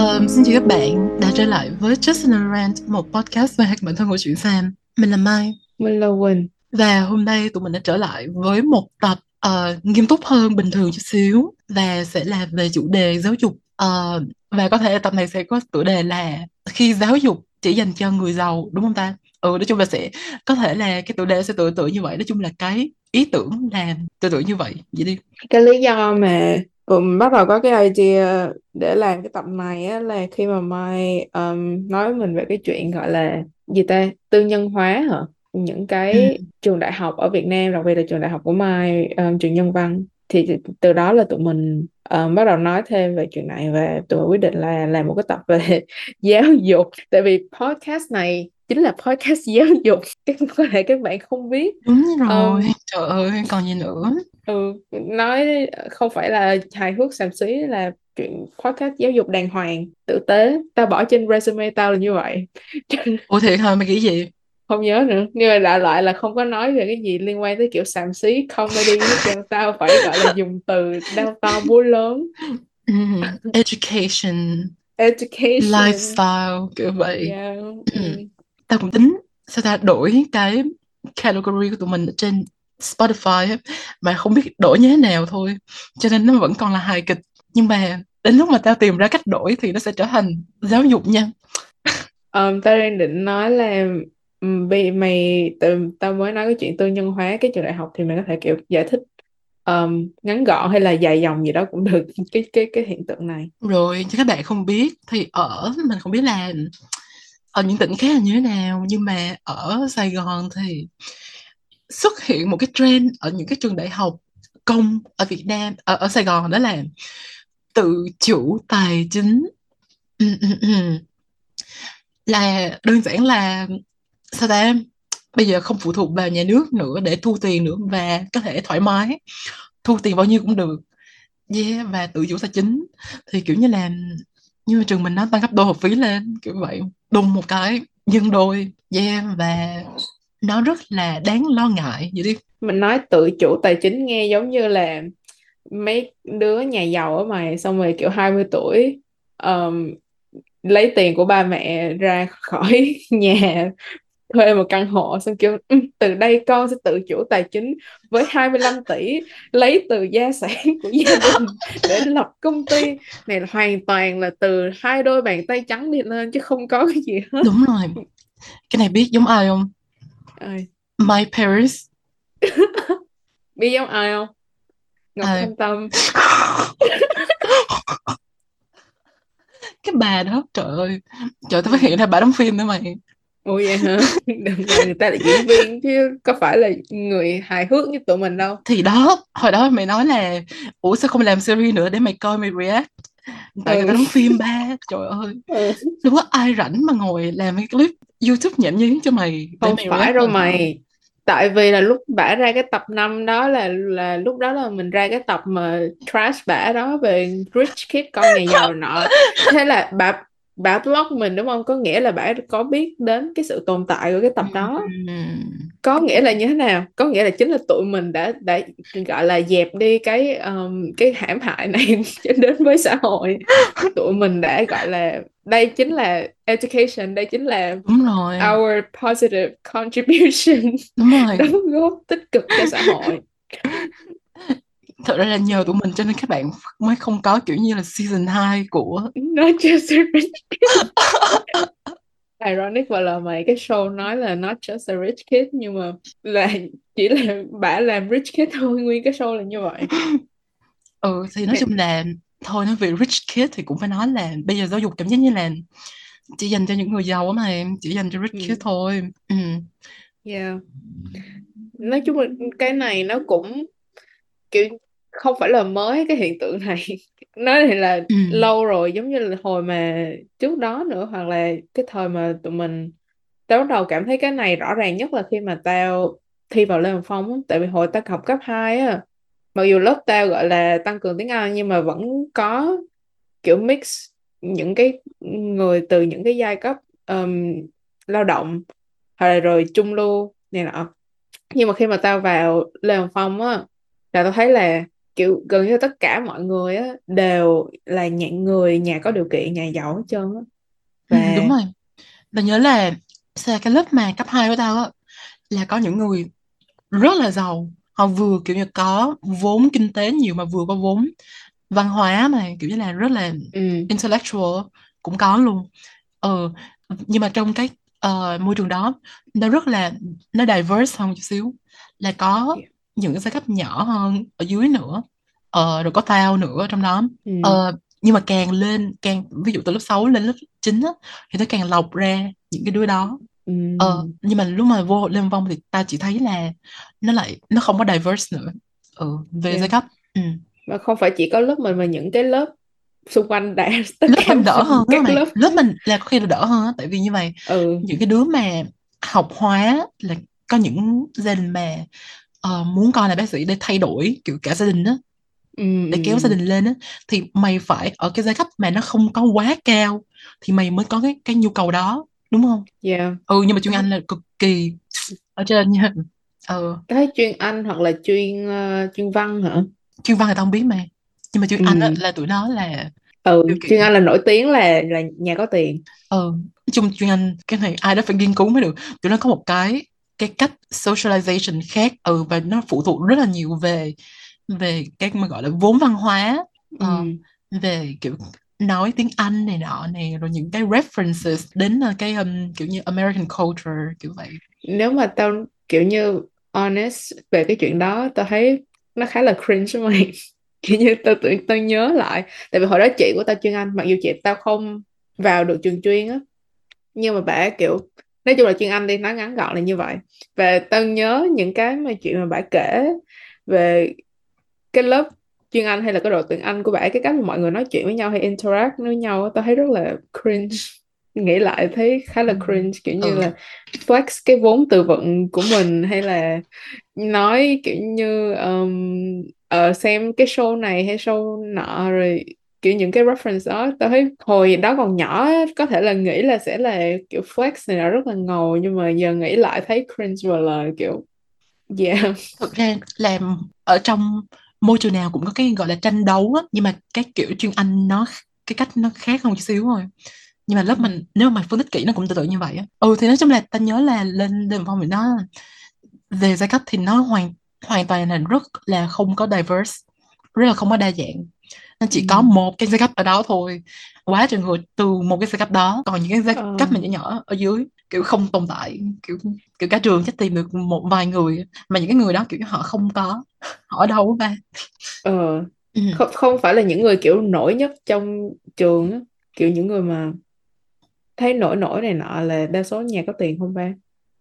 Um, xin chào các bạn đã trở lại với Just an Rant, một podcast về bản thân của chuyện Sam. Mình là Mai. Mình là Quỳnh. Và hôm nay tụi mình đã trở lại với một tập uh, nghiêm túc hơn bình thường chút xíu và sẽ là về chủ đề giáo dục. Uh, và có thể tập này sẽ có tựa đề là khi giáo dục chỉ dành cho người giàu, đúng không ta? Ừ, nói chung là sẽ có thể là cái tựa đề sẽ tự tự như vậy. Nói chung là cái ý tưởng là tự tự như vậy. Vậy đi. Cái lý do mà Ừ, bắt đầu có cái idea để làm cái tập này á, là khi mà Mai um, nói mình về cái chuyện gọi là gì ta tư nhân hóa hả? Những cái Ừ. trường đại học ở Việt Nam đặc biệt là trường đại học của Mai um, trường Nhân văn. Thì từ đó là tụi mình um, bắt đầu nói thêm về chuyện này và tụi mình quyết định là làm một cái tập về giáo dục. Tại vì podcast này chính là podcast giáo dục. Các có thể các bạn không biết. Đúng um, rồi, trời ơi, còn gì nữa. Ừ nói không phải là hài hước xàm xí là chuyện podcast giáo dục đàng hoàng tử tế tao bỏ trên resume tao là như vậy Ủa thiệt hả, mày nghĩ gì? không nhớ nữa nhưng mà đại loại là không có nói về cái gì liên quan tới kiểu xàm xí comedy trơn tao phải gọi là dùng từ đau to búa lớn Ừ, Education, education lifestyle, kiểu vậy. yeah. Ừ. ừ. Tao cũng tính sao ta đổi cái category của tụi mình trên Spotify á, mà không biết đổi như thế nào thôi. Cho nên nó vẫn còn là hài kịch. Nhưng mà đến lúc mà tao tìm ra cách đổi thì nó sẽ trở thành giáo dục nha. Um, tao đang định nói là vì mày từ tao mới nói cái chuyện tư nhân hóa cái trường đại học thì mày có thể kiểu giải thích um, ngắn gọn hay là dài dòng gì đó cũng được cái cái cái hiện tượng này Rồi cho các bạn không biết thì ở mình không biết là ở những tỉnh khác là như thế nào nhưng mà ở Sài Gòn thì xuất hiện một cái trend ở những cái trường đại học công ở Việt Nam ở, ở Sài Gòn đó là tự chủ tài chính. Là đơn giản là sao ta? Bây giờ không phụ thuộc vào nhà nước nữa để thu tiền nữa và có thể thoải mái. Thu tiền bao nhiêu cũng được. Yeah, và tự chủ tài chính. Thì kiểu như là như mà trường mình nó tăng gấp đôi học phí lên kiểu vậy. Đùng một cái nhân đôi. Yeah, và nó rất là đáng lo ngại. Vậy đi. Mình nói tự chủ tài chính nghe giống như là mấy đứa nhà giàu ở mày xong rồi kiểu 20 tuổi um, lấy tiền của ba mẹ ra khỏi nhà thuê một căn hộ xong kêu "Ừ, từ đây con sẽ tự chủ tài chính với 25 tỷ lấy từ gia sản của gia đình để lập công ty. Này là hoàn toàn là từ hai đôi bàn tay trắng đi lên chứ không có cái gì hết. Đúng rồi. Cái này biết giống ai không Ai, my parents. Biết giống ai không? Ngọc Ai? Thanh Tâm. Cái bà đó trời ơi. Trời tao phát hiện ra bà đóng phim nữa mày. Ủa vậy hả? Đừng người ta là diễn viên chứ có phải là người hài hước như tụi mình đâu. thì đó hồi đó mày nói là ủa sao không làm series nữa để mày coi mày react tại người ta Ừ. đóng phim ba trời ơi Ừ. đâu có ai rảnh mà ngồi làm cái clip YouTube nhảm nhí cho mày Không mày phải đâu mày. Tại vì là lúc bả ra cái tập 5 đó là là lúc đó là mình ra cái tập mà trash bả đó về rich kid con nhà giàu nọ. Thế là bà bả block mình đúng không? Có nghĩa là bả có biết đến cái sự tồn tại của cái tập đó. Ừm, có nghĩa là như thế nào? Có nghĩa là chính là tụi mình đã đã gọi là dẹp đi cái um, cái hãm hại này đến với xã hội. Tụi mình đã gọi là đây chính là education đây chính là đúng rồi. our positive contribution. Đúng rồi. Đóng góp tích cực cho xã hội thật ra là nhờ tụi mình cho nên các bạn mới không có kiểu như là season 2 của not just a rich kid ironic và là mày cái show nói là not just a rich kid nhưng mà là chỉ là bả làm rich kid thôi nguyên cái show là như vậy ừ thì nói chung là thôi nói về rich kid thì cũng phải nói là bây giờ giáo dục cảm giác như là chỉ dành cho những người giàu mà em chỉ dành cho rich Ừ. kid thôi ừ. Yeah. Nói chung là cái này nó cũng kiểu không phải là mới cái hiện tượng này. Nói này là Ừ. lâu rồi giống như là hồi mà trước đó nữa hoặc là cái thời mà tụi mình tao bắt đầu cảm thấy cái này rõ ràng nhất là khi mà tao thi vào Lê Hồng Phong tại vì hồi tao học cấp 2 á mặc dù lớp tao gọi là tăng cường tiếng Anh nhưng mà vẫn có kiểu mix những cái người từ những cái giai cấp um, lao động hoặc là rồi trung lưu này nọ. Nhưng mà khi mà tao vào Lê Hồng Phong á là tao thấy là kiểu gần như tất cả mọi người á đều là những người nhà có điều kiện nhà giàu hết trơn á Ừ, và đúng rồi. Tao nhớ là sao cái lớp mà cấp 2 của tao á là có những người rất là giàu. Họ vừa kiểu như có vốn kinh tế nhiều mà vừa có vốn văn hóa mà kiểu như là rất là ừ intellectual cũng có luôn. Ờ nhưng mà trong cái ờ, môi trường đó nó rất là nó diverse hơn một chút xíu là có. Những cái giai cấp nhỏ hơn ở dưới nữa. Ờ rồi có tao nữa trong đó. ừ Ờ nhưng mà càng lên càng ví dụ từ lớp 6 lên lớp 9 á thì nó càng lọc ra những cái đứa đó ừ ờ nhưng mà lúc mà vô Lê Vong thì ta chỉ thấy là nó lại nó không có diverse nữa ừ về giai yeah. cấp ừ. mà không phải chỉ có lớp mình mà những cái lớp xung quanh đã tất lớp cả mình đỡ hơn các mày lớp lớp mình là có khi là đỡ hơn á tại vì như vậy ừ những cái đứa mà học hóa là có những gia đình mà ờ, muốn con là bác sĩ để thay đổi kiểu cả gia đình á ừ để kéo gia ừ. đình lên á thì mày phải ở cái giai cấp mà nó không có quá cao thì mày mới có cái cái nhu cầu đó đúng không? Yeah ừ nhưng mà chuyên Anh là cực kỳ ở trên nha. Ừ thấy chuyên Anh hoặc là chuyên ờ, chuyên văn hả? Chuyên văn thì tao không biết mà nhưng mà chuyên Anh á, ừ. là tụi nó là ừ chuyên Anh là nổi tiếng là là nhà có tiền. Ừ nói chung chuyên Anh cái này ai đó phải nghiên cứu mới được. Tụi nó có một cái cái cách socialization khác ừ và nó phụ thuộc rất là nhiều về về cái mà gọi là vốn văn hóa ờ, ừ. về kiểu nói tiếng Anh này nọ này rồi những cái references đến ờ, cái um, kiểu như American culture kiểu vậy. Nếu mà tao kiểu như honest về cái chuyện đó tao thấy nó khá là cringe với mày. Kiểu như tao tự tao nhớ lại. Tại vì hồi đó chị của tao chuyên Anh mặc dù chị tao không vào được trường chuyên á. Nhưng mà bả kiểu nói chung là chuyên Anh đi nói ngắn gọn là như vậy. Và tao nhớ những cái mà chuyện mà bả kể về cái lớp chuyên Anh hay là cái đội tuyển Anh của bả cái cách mà mọi người nói chuyện với nhau hay interact với nhau tao thấy rất là cringe. Nghĩ lại thấy khá là ừ. cringe kiểu như ừ. là flex cái vốn từ vựng của mình hay là nói kiểu như um, ờ, xem cái show này hay show nọ rồi kiểu những cái reference đó tao thấy hồi đó còn nhỏ có thể là nghĩ là sẽ là kiểu flex này là rất là ngầu nhưng mà giờ nghĩ lại thấy cringe và là kiểu yeah. Thực ra làm ở trong môi trường nào cũng có cái gọi là tranh đấu á nhưng mà cái kiểu chuyên Anh nó cái cách nó khác hơn một chút xíu thôi. Nhưng mà lớp mình nếu mà phân tích kỹ nó cũng tương tự như vậy á. Ừ thì nói chung là ta nhớ là lên đường phong thì nó về giai cấp thì nó hoàn hoàn toàn là rất là không có diverse rất là không có đa dạng nó chỉ có ừ. một cái giai cấp ở đó thôi quá trời người từ một cái giai cấp đó còn những cái giai Ờ. cấp mà nhỏ nhỏ ở dưới kiểu không tồn tại kiểu kiểu cả trường chắc tìm được một vài người mà những cái người đó kiểu họ không có họ ở đâu ba ờ ừ. không không phải là những người kiểu nổi nhất trong trường á kiểu những người mà thấy nổi nổi này nọ là đa số nhà có tiền không ba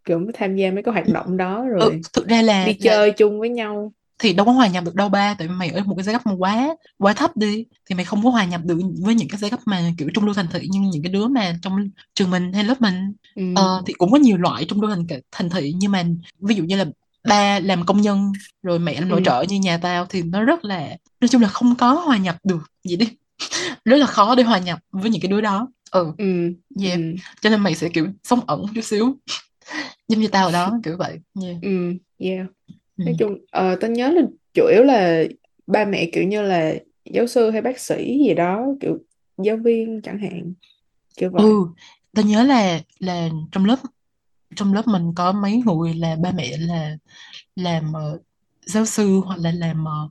kiểu mới tham gia mấy cái hoạt động đó ừ, rồi thực ra là, đi là chơi chung với nhau thì đâu có hòa nhập được đâu ba tại vì mày ở một cái giai cấp mà quá quá thấp đi thì mày không có hòa nhập được với những cái giai cấp mà kiểu trung lưu thành thị như những cái đứa mà trong trường mình hay lớp mình ừ. ờ, thì cũng có nhiều loại trung lưu thành thành thị nhưng mà ví dụ như là ba làm công nhân rồi mẹ làm nội Ừ. trợ như nhà tao thì nó rất là nói chung là không có hòa nhập được gì đi rất là khó để hòa nhập với những cái đứa đó ừ Ừ. yeah Ừ. cho nên mày sẽ kiểu sống ẩn chút xíu giống như tao ở đó kiểu vậy yeah. Ừ. Yeah. Ừ. nói chung ờ, tao nhớ là chủ yếu là ba mẹ kiểu như là giáo sư hay bác sĩ gì đó kiểu giáo viên chẳng hạn kiểu vậy ừ tao nhớ là là trong lớp trong lớp mình có mấy người là ba mẹ là làm ờ, giáo sư hoặc là làm ờ,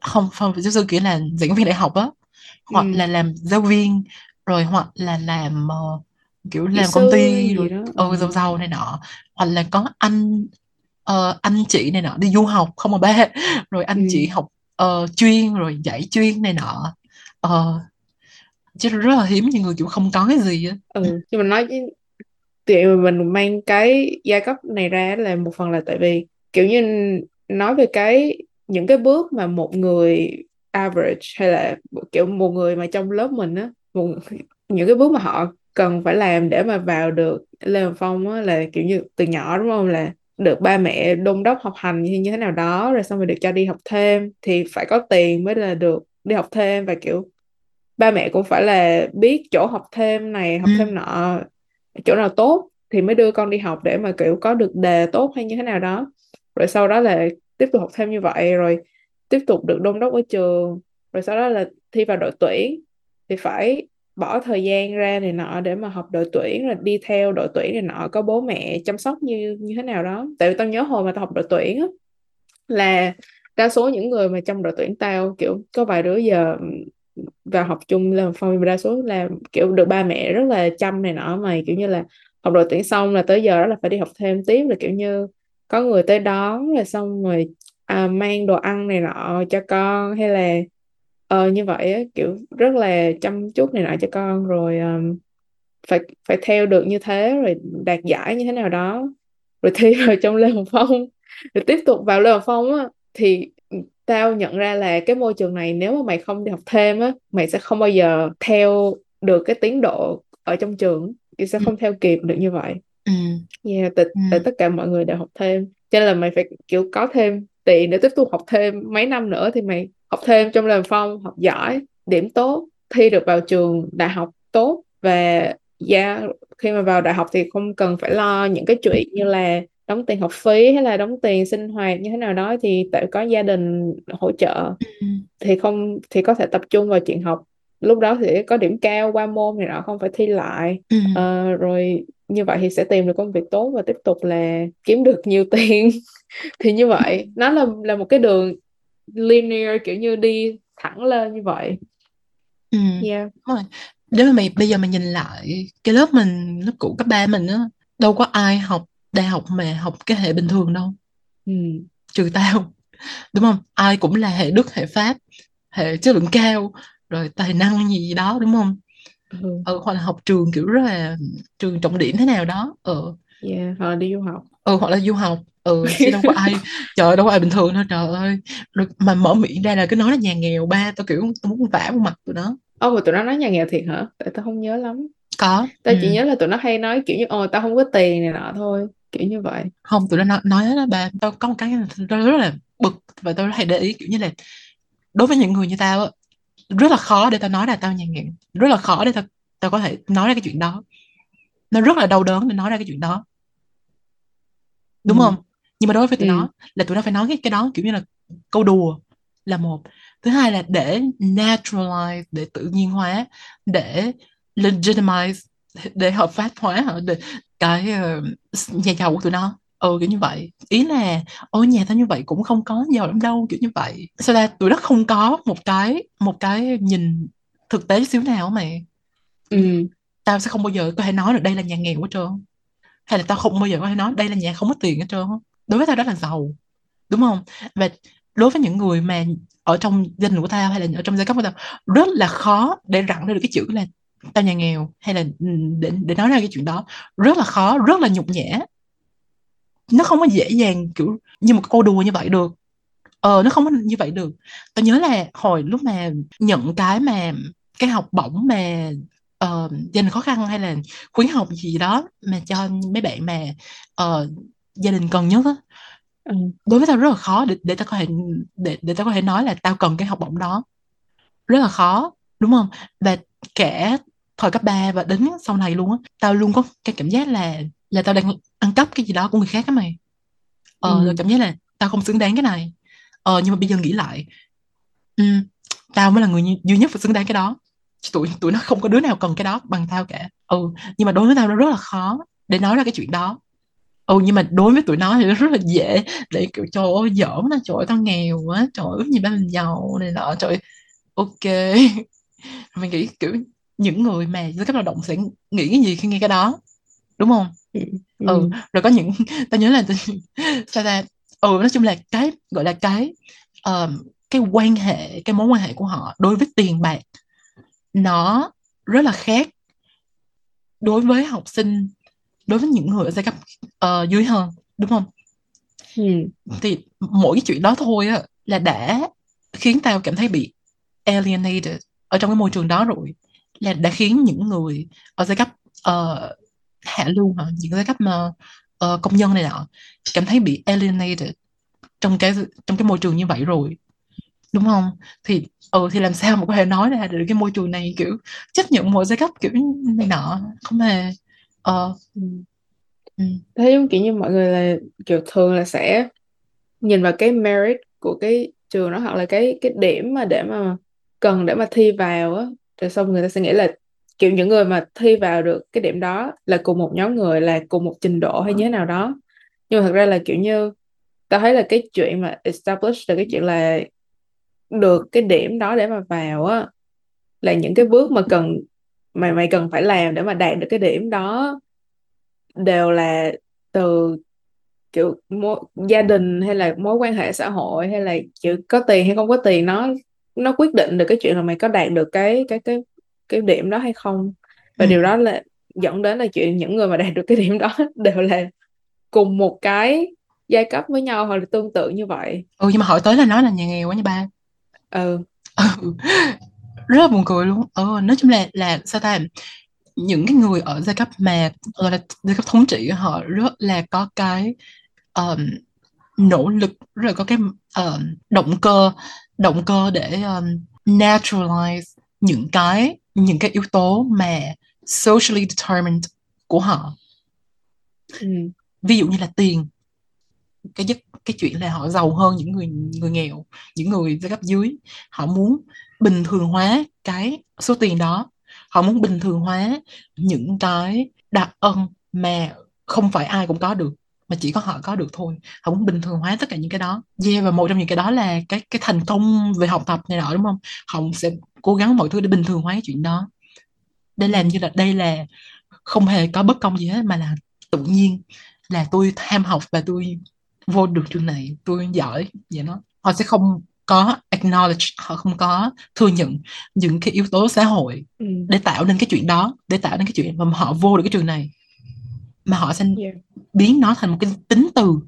không không giáo sư kiểu là giảng viên đại học á hoặc ừ. là làm giáo viên rồi hoặc là làm ờ, kiểu kỹ làm công ty rồi ừ. giàu giàu này nọ hoặc là có anh ờ, anh chị này nọ đi du học không mà ba rồi anh Ừ. chị học ờ, chuyên rồi dạy chuyên này nọ. Ờ, chứ rất là hiếm những người kiểu không có cái gì á. Ừ nhưng mà nói với mà mình mang cái giai cấp này ra là một phần là tại vì kiểu như nói về cái những cái bước mà một người average hay là kiểu một người mà trong lớp mình á một, những cái bước mà họ cần phải làm để mà vào được Lê Hồng Phong á là kiểu như từ nhỏ đúng không? Là được ba mẹ đôn đốc học hành như, thế nào đó rồi xong rồi được cho đi học thêm thì phải có tiền mới là được đi học thêm. Và kiểu ba mẹ cũng phải là biết chỗ học thêm này học ừ. thêm nọ chỗ nào tốt thì mới đưa con đi học để mà kiểu có được đề tốt hay như thế nào đó. Rồi sau đó là tiếp tục học thêm như vậy rồi tiếp tục được đôn đốc ở trường. Rồi sau đó là thi vào đội tuyển thì phải bỏ thời gian ra này nọ để mà học đội tuyển rồi đi theo đội tuyển này nọ có bố mẹ chăm sóc như như thế nào đó. Tại vì tao nhớ hồi mà tao học đội tuyển á là đa số những người mà trong đội tuyển tao kiểu có vài đứa giờ vào học chung là phong đa số là kiểu được ba mẹ rất là chăm này nọ mà kiểu như là học đội tuyển xong là tới giờ đó là phải đi học thêm tiếp là kiểu như có người tới đón rồi xong rồi à, mang đồ ăn này nọ cho con hay là ờ như vậy á, kiểu rất là chăm chút này nọ cho con rồi um, phải phải theo được như thế rồi đạt giải như thế nào đó rồi thi vào trong Lê Hồng Phong rồi tiếp tục vào Lê Hồng Phong á thì tao nhận ra là cái môi trường này nếu mà mày không đi học thêm á mày sẽ không bao giờ theo được cái tiến độ ở trong trường thì sẽ ừ. không theo kịp được như vậy ừ. yeah, tại, Ừ. tại tất cả mọi người đều học thêm cho nên là mày phải kiểu có thêm tiền để tiếp tục học thêm mấy năm nữa thì mày học thêm trong làm phong học giỏi điểm tốt thi được vào trường đại học tốt. Và yeah, khi mà vào đại học thì không cần phải lo những cái chuyện như là đóng tiền học phí hay là đóng tiền sinh hoạt như thế nào đó thì tại có gia đình hỗ trợ. Ừ. thì không thì có thể tập trung vào chuyện học. Lúc đó thì có điểm cao qua môn này nọ không phải thi lại. Ừ. Ờ, rồi như vậy thì sẽ tìm được công việc tốt và tiếp tục là kiếm được nhiều tiền. Thì như vậy nó là là một cái đường linear kiểu như đi thẳng lên như vậy. Ừ. yeah. Đúng rồi. Nếu mà mày bây giờ mày nhìn lại cái lớp mình lớp cũ cấp ba mình á đâu có ai học đại học mà học cái hệ bình thường đâu. Ừ. trừ tao. Đúng không? Ai cũng là hệ Đức hệ Pháp hệ chất lượng cao rồi tài năng gì đó đúng không? Ừ. ừ, hoặc là học trường kiểu rất là trường trọng điểm thế nào đó ừ, yeah hoặc là đi du học. Ừ hoặc là du học ừ chứ đâu có ai trời ơi, đâu có ai bình thường đâu trời ơi rồi mà mở miệng ra là cứ nói là nhà nghèo ba tao kiểu tao muốn vả vào mặt tụi nó Ồ mà tụi nó nói nhà nghèo thiệt hả? Tại tao không nhớ lắm. có Tao ừ. chỉ nhớ là tụi nó hay nói kiểu như ồ tao không có tiền này nọ thôi. Kiểu như vậy. không tụi nó nói, nói đó ba tao có một cái là tao rất là bực và tao hay để ý kiểu như là đối với những người như tao rất là khó để tao nói là tao nhà nghèo rất là khó để tao tao có thể nói ra cái chuyện đó nó rất là đau đớn để nói ra cái chuyện đó đúng Ừ. không nhưng mà đối với tụi Ừ. nó là tụi nó phải nói cái cái đó kiểu như là câu đùa là một. Thứ hai là để naturalize để tự nhiên hóa để legitimize để hợp pháp hóa hả? Để cái ờ, nhà giàu của tụi nó. Ừ kiểu như vậy. Ý là ôi nhà tao như vậy cũng không có giàu lắm đâu kiểu như vậy. Sao ra tụi nó không có một cái một cái nhìn thực tế xíu nào mày. Ừ. tao sẽ không bao giờ có thể nói được đây là nhà nghèo hết trơn. Hay là tao không bao giờ có thể nói đây là nhà không có tiền hết trơn đối với tao đó là giàu đúng không? Và đối với những người mà ở trong gia đình của tao hay là ở trong giai cấp của tao rất là khó để rặn ra được cái chữ là tao nhà nghèo hay là ừ, để để nói ra cái chuyện đó. Rất là khó rất là nhục nhã. Nó không có dễ dàng kiểu như một câu đùa như vậy được. Ờ nó không có như vậy được. Tao nhớ là hồi lúc mà nhận cái mà cái học bổng mà uh, gia đình khó khăn hay là khuyến học gì đó mà cho mấy bạn mà uh, gia đình cần nhất á. Ừ. đối với tao rất là khó để để tao có thể để để tao có thể nói là tao cần cái học bổng đó. Rất là khó đúng không? Và cả thời cấp 3 và đến sau này luôn á tao luôn có cái cảm giác là là tao đang ăn cắp cái gì đó của người khác á mày. Ờ Ừ. cảm giác là tao không xứng đáng cái này. Ờ nhưng mà bây giờ nghĩ lại ừm, tao mới là người duy nhất phải xứng đáng cái đó. Tụi tụi nó không có đứa nào cần cái đó bằng tao cả. Ừ nhưng mà đối với tao nó rất là khó để nói ra cái chuyện đó ừ nhưng mà đối với tụi nó thì nó rất là dễ để kiểu trời ơi giỡn nó trời ơi tao nghèo quá trời ơi gì ba mình giàu này nọ trời ok mình nghĩ kiểu những người mà dưới cấp lao động sẽ nghĩ cái gì khi nghe cái đó đúng không Ừ. ừ Ừ. rồi có những tao nhớ là sao ta ừ nói chung là cái gọi là cái ờm, cái quan hệ cái mối quan hệ của họ đối với tiền bạc nó rất là khác đối với học sinh đối với những người ở giai cấp ờ, dưới hơn đúng không? Ừ. thì mỗi cái chuyện đó thôi á là đã khiến tao cảm thấy bị alienated ở trong cái môi trường đó rồi. Là đã khiến những người ở giai cấp ờ, hạ lưu hả? Những giai cấp mà ờ, công nhân này nọ cảm thấy bị alienated trong cái trong cái môi trường như vậy rồi đúng không? Thì ừ thì làm sao mà có thể nói ra được cái môi trường này kiểu chấp nhận mọi giai cấp kiểu này nọ? Không hề ờ. Ừ. ừ, Thế giống kiểu như mọi người là kiểu thường là sẽ nhìn vào cái merit của cái trường đó hoặc là cái cái điểm mà để mà cần để mà thi vào á. Rồi xong người ta sẽ nghĩ là kiểu những người mà thi vào được cái điểm đó là cùng một nhóm người là cùng một trình độ hay như thế nào đó. Nhưng mà thật ra là kiểu như tao thấy là cái chuyện mà establish là cái chuyện là được cái điểm đó để mà vào á là những cái bước mà cần mày mày cần phải làm để mà đạt được cái điểm đó đều là từ kiểu mối, gia đình hay là mối quan hệ xã hội hay là kiểu có tiền hay không có tiền nó nó quyết định được cái chuyện là mày có đạt được cái cái cái cái điểm đó hay không và ừ. điều đó là dẫn đến là chuyện những người mà đạt được cái điểm đó đều là cùng một cái giai cấp với nhau hoặc là tương tự như vậy ừ nhưng mà hỏi tới là nói là nhà nghèo quá nha ba ừ. ừ rất là buồn cười luôn. Ừ nói chung là là sao ta? Những cái người ở giai cấp mà gọi là giai cấp thống trị họ rất là có cái um, nỗ lực là có cái uh, động cơ động cơ để um, naturalize những cái những cái yếu tố mà socially determined của họ. Ừ. ví dụ như là tiền. Cái nhất cái chuyện là họ giàu hơn những người người nghèo những người giai cấp dưới. Họ muốn bình thường hóa cái số tiền đó. Họ muốn bình thường hóa những cái đặc ân mà không phải ai cũng có được, mà chỉ có họ có được thôi. Họ muốn bình thường hóa tất cả những cái đó. Yeah, và một trong những cái đó là cái cái thành công về học tập này nọ, đúng không? Họ sẽ cố gắng mọi thứ để bình thường hóa cái chuyện đó. Để làm như là đây là không hề có bất công gì hết, mà là tự nhiên là tôi ham học và tôi vô được trường này, tôi giỏi vậy đó. Họ sẽ không có acknowledge họ không có thừa nhận những cái yếu tố xã hội ừ. để tạo nên cái chuyện đó để tạo nên cái chuyện mà họ vô được cái trường này. Mà họ sẽ yeah. biến nó thành một cái tính từ.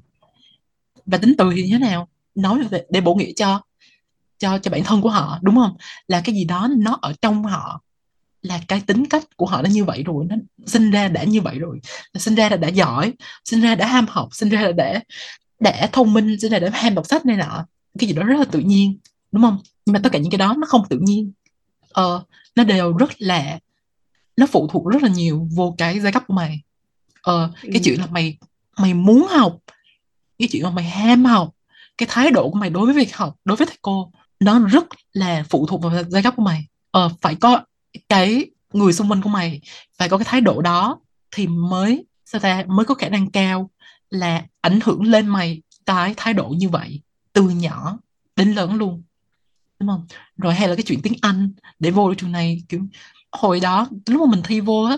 Và tính từ thì như thế nào? Nói về để bổ nghĩa cho cho cho bản thân của họ đúng không? Là cái gì đó nó ở trong họ. Là cái tính cách của họ nó như vậy rồi nó sinh ra đã như vậy rồi. Sinh ra là đã giỏi sinh ra đã ham học sinh ra là đã đã thông minh sinh ra đã ham đọc sách này nọ cái gì đó rất là tự nhiên đúng không? Nhưng mà tất cả những cái đó nó không tự nhiên. Ờ, nó đều rất là nó phụ thuộc rất là nhiều vô cái giai cấp của mày. Ờ, cái ừ. chuyện là mày mày muốn học cái chuyện là mày ham học cái thái độ của mày đối với việc học đối với thầy cô nó rất là phụ thuộc vào giai cấp của mày. Ờ, phải có cái người xung quanh của mày phải có cái thái độ đó thì mới sao ta mới có khả năng cao là ảnh hưởng lên mày cái thái độ như vậy từ nhỏ đến lớn luôn đúng không rồi hay là cái chuyện tiếng Anh để vô trường này kiểu hồi đó lúc mà mình thi vô á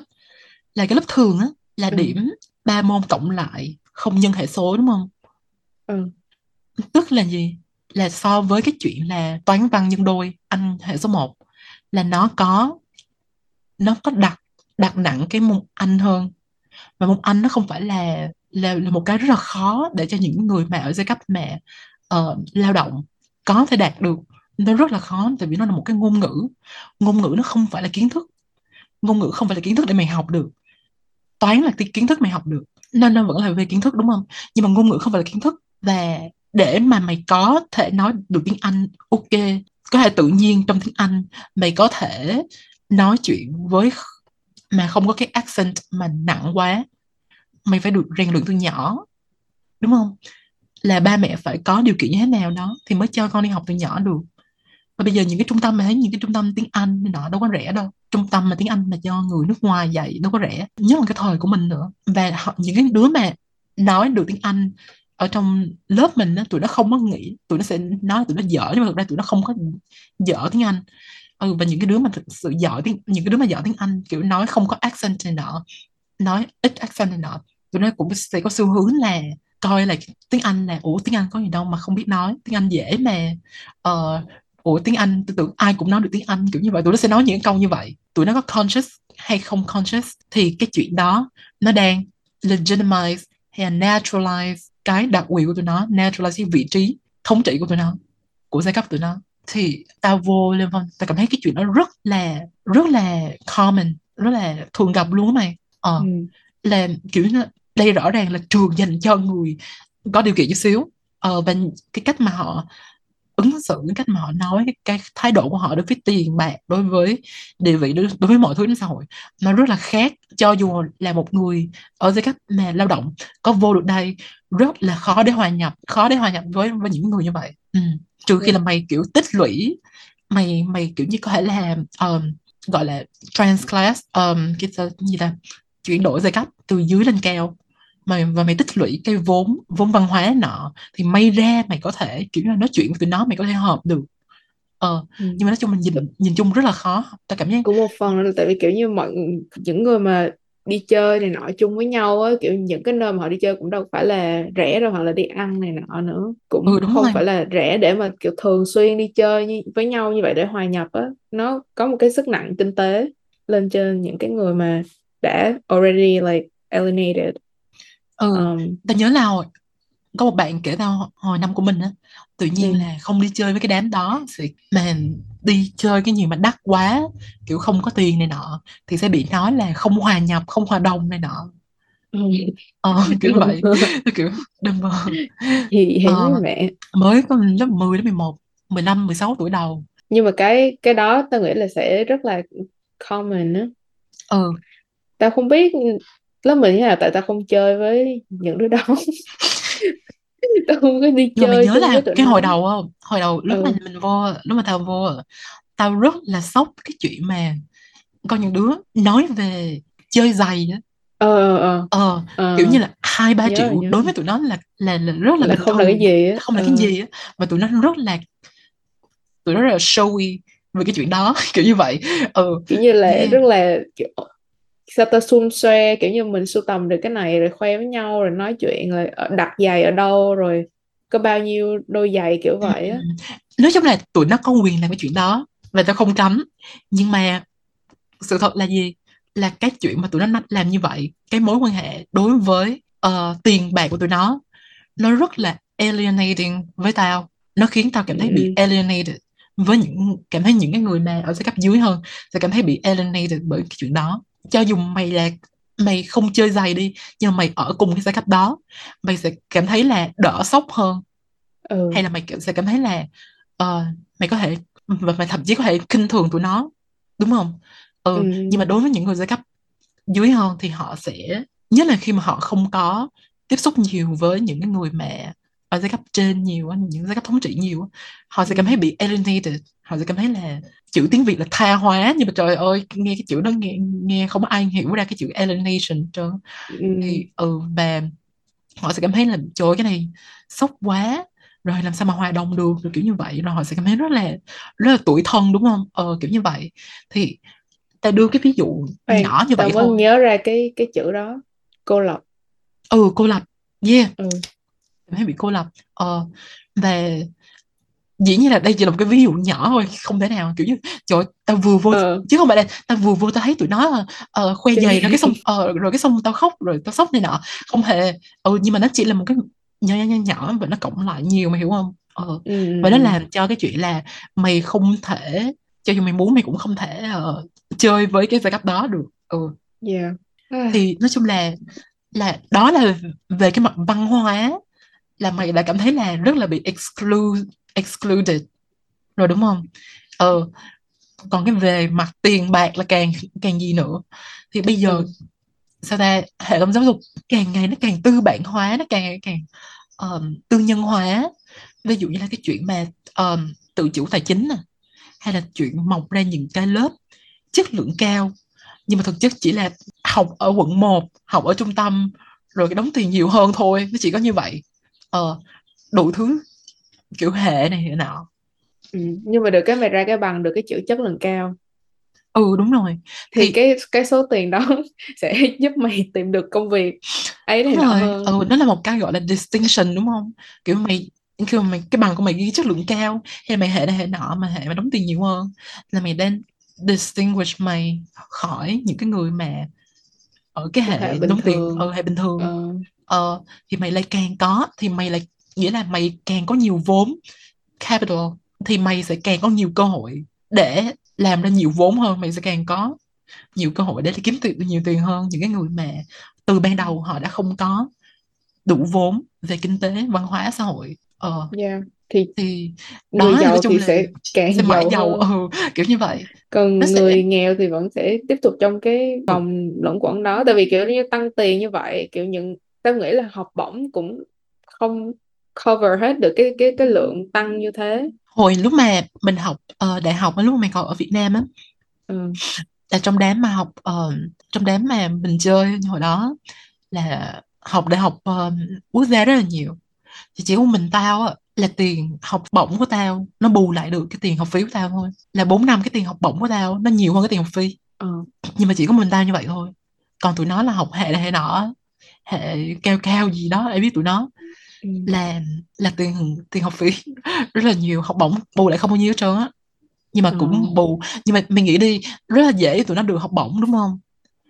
là cái lớp thường á là ừ. điểm ba môn cộng lại không nhân hệ số đúng không ừ. tức là gì là so với cái chuyện là toán văn nhân đôi anh hệ số 1 là nó có nó có đặt đặt nặng cái môn Anh hơn và môn Anh nó không phải là là, là một cái rất là khó để cho những người mà ở giai cấp mà uh, lao động có thể đạt được nó rất là khó tại vì nó là một cái ngôn ngữ. Ngôn ngữ nó không phải là kiến thức. Ngôn ngữ không phải là kiến thức để mày học được. Toán là kiến thức mày học được nên nó vẫn là về kiến thức đúng không? Nhưng mà ngôn ngữ không phải là kiến thức. Và để mà mày có thể nói được tiếng Anh ok có thể tự nhiên trong tiếng Anh mày có thể nói chuyện với mà không có cái accent mà nặng quá mày phải được rèn luyện từ nhỏ đúng không? Là ba mẹ phải có điều kiện như thế nào đó thì mới cho con đi học từ nhỏ được. Và bây giờ những cái trung tâm mà thấy những cái trung tâm tiếng Anh nọ đâu có rẻ đâu. Trung tâm mà tiếng Anh mà do người nước ngoài dạy đâu có rẻ. Nhất là cái thời của mình nữa. Và họ, những cái đứa mà nói được tiếng Anh ở trong lớp mình á, tụi nó không có nghĩ. Tụi nó sẽ nói tụi nó dở nhưng mà thực ra tụi nó không có dở tiếng Anh. Ừ, và những cái đứa mà thực sự giỏi tiếng những cái đứa mà giỏi tiếng Anh kiểu nói không có accent này nọ nói ít accent này nọ tụi nó cũng sẽ có xu hướng là coi là tiếng Anh là ủa tiếng Anh có gì đâu mà không biết nói. Tiếng Anh dễ mà. Uh, ủa tiếng Anh tôi tưởng ai cũng nói được tiếng Anh kiểu như vậy. Tụi nó sẽ nói những câu như vậy. Tụi nó có conscious hay không conscious thì cái chuyện đó nó đang legitimize hay naturalize cái đặc quyền của tụi nó naturalize cái vị trí thống trị của tụi nó của giai cấp tụi nó. Thì tao vô lên phong tao cảm thấy cái chuyện đó rất là rất là common rất là thường gặp luôn mày. Ờ ừ. là kiểu như đây rõ ràng là trường dành cho người có điều kiện chút xíu. Ờ, và cái cách mà họ ứng xử cái cách mà họ nói cái, thái độ của họ đối với tiền bạc đối với địa vị đối, đối với mọi thứ trong xã hội nó rất là khác. Cho dù là một người ở giai cấp mà lao động có vô được đây rất là khó để hòa nhập khó để hòa nhập với với những người như vậy. Ừ. trừ khi là mày kiểu tích lũy mày mày kiểu như có thể là um, gọi là transclass um, cái gì là chuyển đổi giai cấp từ dưới lên cao. Mày và mày tích lũy cái vốn vốn văn hóa nọ thì may ra mày có thể kiểu là nói chuyện với tụi nó mày có thể hợp được. Ờ Ừ. nhưng mà nói chung mình nhìn nhìn chung rất là khó. Tao cảm giác cũng một phần là tại vì kiểu như mọi những người mà đi chơi này nọ chung với nhau á kiểu những cái nơi mà họ đi chơi cũng đâu phải là rẻ đâu hoặc là đi ăn này nọ nữa. Cũng ừ đúng không rồi. phải là rẻ để mà kiểu thường xuyên đi chơi như, với nhau như vậy để hòa nhập á. Nó có một cái sức nặng kinh tế lên trên những cái người mà đã already like alienated. Ừ. Um, tao nhớ là hồi, có một bạn kể tao hồi năm của mình á tự nhiên Ừ. là không đi chơi với cái đám đó thì mà đi chơi cái gì mà đắt quá kiểu không có tiền này nọ thì sẽ bị nói là không hòa nhập không hòa đồng này nọ. Ờ, kiểu vậy. Kiểu đừng mơ thì thì Ờ. mẹ. mới có lớp 10 đến 11 15 16 tuổi đầu. Nhưng mà cái cái đó tao nghĩ là sẽ rất là common á. Ừ tao không biết lớp mình như nào tại tao không chơi với những đứa đó. Tao không có đi nhưng mà mày chơi nhớ chung với là cái hồi đầu không hồi đầu lúc Ừ. mà mình vô lúc mà tao vô tao rất là sốc cái chuyện mà có những đứa nói về chơi giày á. Ờ ờ ờ. Ờ kiểu như là hai ba nhớ triệu nhớ. đối với tụi nó là là, là rất là là không là cái gì á. không là Ờ. cái gì á và tụi nó rất là tụi nó rất là showy về cái chuyện đó kiểu như vậy. Ừ. Kiểu như là Yeah. rất là kiểu sao ta xun xoe kiểu như mình sưu tầm được cái này rồi khoe với nhau rồi nói chuyện là ở- đặt giày ở đâu rồi có bao nhiêu đôi giày kiểu vậy á. Ừ. nói chung là tụi nó có quyền làm cái chuyện đó và tao không cấm. Nhưng mà sự thật là gì? Là cái chuyện mà tụi nó làm như vậy cái mối quan hệ đối với ờ, tiền bạc của tụi nó nó rất là alienating với tao. Nó khiến tao cảm thấy bị Ừ. alienated với những cảm thấy những cái người mà ở giai cấp dưới hơn sẽ cảm thấy bị alienated bởi cái chuyện đó cho dù mày là mày không chơi giày đi nhưng mà mày ở cùng cái giai cấp đó mày sẽ cảm thấy là đỡ sốc hơn. Ừ. Hay là mày sẽ cảm thấy là ờ, mày có thể và mày thậm chí có thể khinh thường tụi nó đúng không? Ừ, Ừ. nhưng mà đối với những người giai cấp dưới hơn thì họ sẽ nhất là khi mà họ không có tiếp xúc nhiều với những cái người mà ở giai cấp trên nhiều á, những giai cấp thống trị nhiều á, họ sẽ cảm Ừ. thấy bị alienated. Họ sẽ cảm thấy là chữ tiếng Việt là tha hóa nhưng mà trời ơi nghe cái chữ đó nghe nghe không ai hiểu ra cái chữ alienation trơn Ừ. thì ừ và họ sẽ cảm thấy là trời ơi, cái này sốc quá. Rồi làm sao mà hòa đồng được rồi kiểu như vậy. Rồi họ sẽ cảm thấy rất là rất là tủi thân đúng không? Ờ kiểu như vậy. Thì ta đưa cái ví dụ Khoan, nhỏ như vậy thôi. nhớ ra cái cái chữ đó. Cô lập. Ừ cô lập. Yeah. Ừ. cảm thấy bị cô lập ờ và dĩ nhiên là đây chỉ là một cái ví dụ nhỏ thôi không thể nào kiểu như trời tao vừa vô Ờ. chứ không phải là tao vừa vô tao thấy tụi nó ờ, khoe giày nó cái xong ờ, rồi cái xong tao khóc rồi tao sốc này nọ không hề ừ nhưng mà nó chỉ là một cái nhỏ nhỏ nhỏ và nó cộng lại nhiều mày hiểu không ờ Ừ. và nó làm cho cái chuyện là mày không thể cho dù mày muốn mày cũng không thể ờ, chơi với cái giai cấp đó được ừ Yeah. Thì nói chung là là đó là về cái mặt văn hóa là mày đã cảm thấy là rất là bị exclude, excluded rồi đúng không? Ờ còn cái về mặt tiền bạc là càng càng gì nữa? Thì bây giờ sao ta? Hệ thống giáo dục càng ngày nó càng tư bản hóa nó càng ngày càng um, tư nhân hóa. Ví dụ như là cái chuyện mà um, tự chủ tài chính nè hay là chuyện mọc ra những cái lớp chất lượng cao. Nhưng mà thực chất chỉ là học ở quận 1 học ở trung tâm rồi cái đóng tiền nhiều hơn thôi nó chỉ có như vậy ờ đủ thứ kiểu hệ này hệ nọ. Ừ. Nhưng mà được cái mày ra cái bằng được cái chữ chất lượng cao. Ừ đúng rồi. Thì thì cái cái số tiền đó sẽ giúp mày tìm được công việc ấy đúng rồi. hơn. Ừ nó là một cái gọi là distinction đúng không? Kiểu mày khi mà mày cái bằng của mày ghi chất lượng cao hay mày hệ này hệ nọ mà hệ mà đóng tiền nhiều hơn là mày đang distinguish mày khỏi những cái người mà ở cái hệ hệ đóng tiền ở hệ bình thường. Ờ, ờ thì mày lại càng có thì mày lại nghĩa là mày càng có nhiều vốn capital thì mày sẽ càng có nhiều cơ hội để làm ra nhiều vốn hơn mày sẽ càng có nhiều cơ hội để kiếm tiền nhiều tiền hơn những cái người mà từ ban đầu họ đã không có đủ vốn về kinh tế văn hóa xã hội ờ yeah. Thì thì người đó nói giàu chung thì là sẽ càng sẽ giàu giàu ừ kiểu như vậy còn nó sẽ người nghèo thì vẫn sẽ tiếp tục trong cái vòng luẩn quẩn đó tại vì kiểu như tăng tiền như vậy kiểu những tao nghĩ là học bổng cũng không cover hết được cái cái cái lượng tăng như thế. Hồi lúc mà mình học ờ, đại học lúc mà mình còn ở Việt Nam á ừ. là trong đám mà học ờ, trong đám mà mình chơi hồi đó là học đại học ờ, quốc gia rất là nhiều. Thì chỉ có mình tao á là tiền học bổng của tao nó bù lại được cái tiền học phí của tao thôi. Là 4 năm cái tiền học bổng của tao nó nhiều hơn cái tiền học phí. Ờ. nhưng mà chỉ có mình tao như vậy thôi. Còn tụi nó là học hệ này hệ nọ hệ cao cao gì đó ai biết tụi nó ừ. là là tiền tiền học phí rất là nhiều học bổng bù lại không bao nhiêu hết trơn á nhưng mà Ờ. cũng bù nhưng mà mình nghĩ đi rất là dễ tụi nó được học bổng đúng không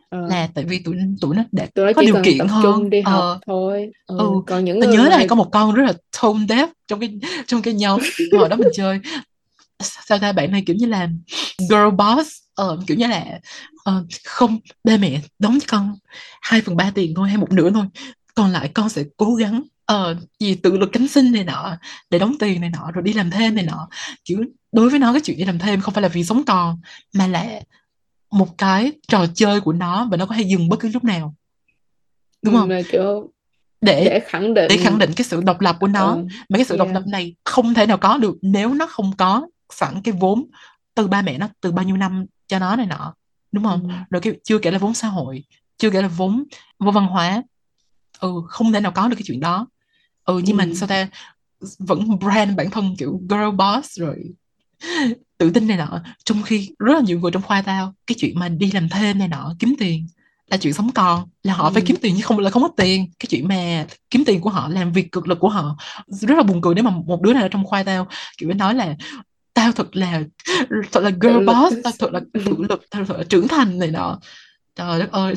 Ờ. là tại vì tụi tụi nó đã tụi nó có điều kiện tập hơn trung đi học Ờ, thôi ừ. ừ. còn những Tôi người nhớ là có một con rất là tone deaf trong cái trong cái nhóm hồi đó mình chơi sao ta bạn này kiểu như là girl boss ờ, kiểu như là ờ, không ba mẹ đóng cho con hai phần ba tiền thôi hay một nửa thôi còn lại con sẽ cố gắng ờ, gì tự lực cánh sinh này nọ để đóng tiền này nọ rồi đi làm thêm này nọ kiểu đối với nó cái chuyện đi làm thêm không phải là vì sống còn mà là một cái trò chơi của nó và nó có thể dừng bất cứ lúc nào đúng ừ, không mà kiểu để để khẳng định để khẳng định cái sự độc lập của nó ừ. mà cái sự độc Yeah. lập này không thể nào có được nếu nó không có sẵn cái vốn từ ba mẹ nó từ bao nhiêu năm cho nó này nọ. Đúng không? Ừ. rồi cái chưa kể là vốn xã hội chưa kể là vốn vốn văn hóa. Ừ không thể nào có được cái chuyện đó. Ừ nhưng mà Ừ. sao ta? Vẫn brand bản thân kiểu girl boss rồi tự tin này nọ. Trong khi rất là nhiều người trong khoa tao cái chuyện mà đi làm thêm này nọ kiếm tiền là chuyện sống còn. Là họ phải Ừ. kiếm tiền chứ không là không có tiền. Cái chuyện mà kiếm tiền của họ làm việc cực lực của họ rất là buồn cười. Nếu mà một đứa nào ở trong khoa tao kiểu phải nói là tao thật là thật là girl boss tao thật là tự lực tao thật là trưởng thành này nọ. Trời đất ơi.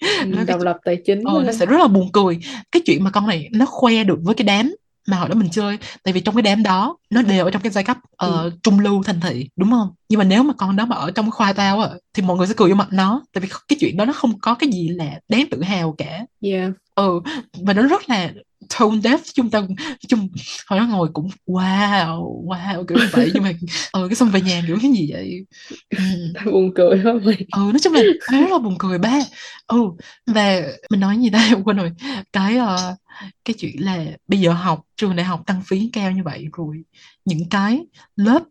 Ừ, cái độc lập tài chính ờ, nó sẽ rất là buồn cười. Cái chuyện mà con này nó khoe được với cái đám mà hồi đó mình chơi. Tại vì trong cái đám đó nó đều ở trong cái giai cấp ờ, trung lưu thành thị đúng không? Nhưng mà nếu mà con đó mà ở trong khoa tao á thì mọi người sẽ cười vô mặt nó. Tại vì cái chuyện đó nó không có cái gì là đáng tự hào cả. Yeah. ừ và nó rất là tone deaf chúng ta chung hồi đó ngồi cũng wow wow kiểu như vậy. Nhưng mà ừ cái xong về nhà kiểu cái gì vậy? Ừ. Buồn cười quá mày. Ừ nói chung là rất là buồn cười ba. Ừ và mình nói gì đây quên rồi. Cái ờ, cái chuyện là bây giờ học trường đại học tăng phí cao như vậy rồi những cái lớp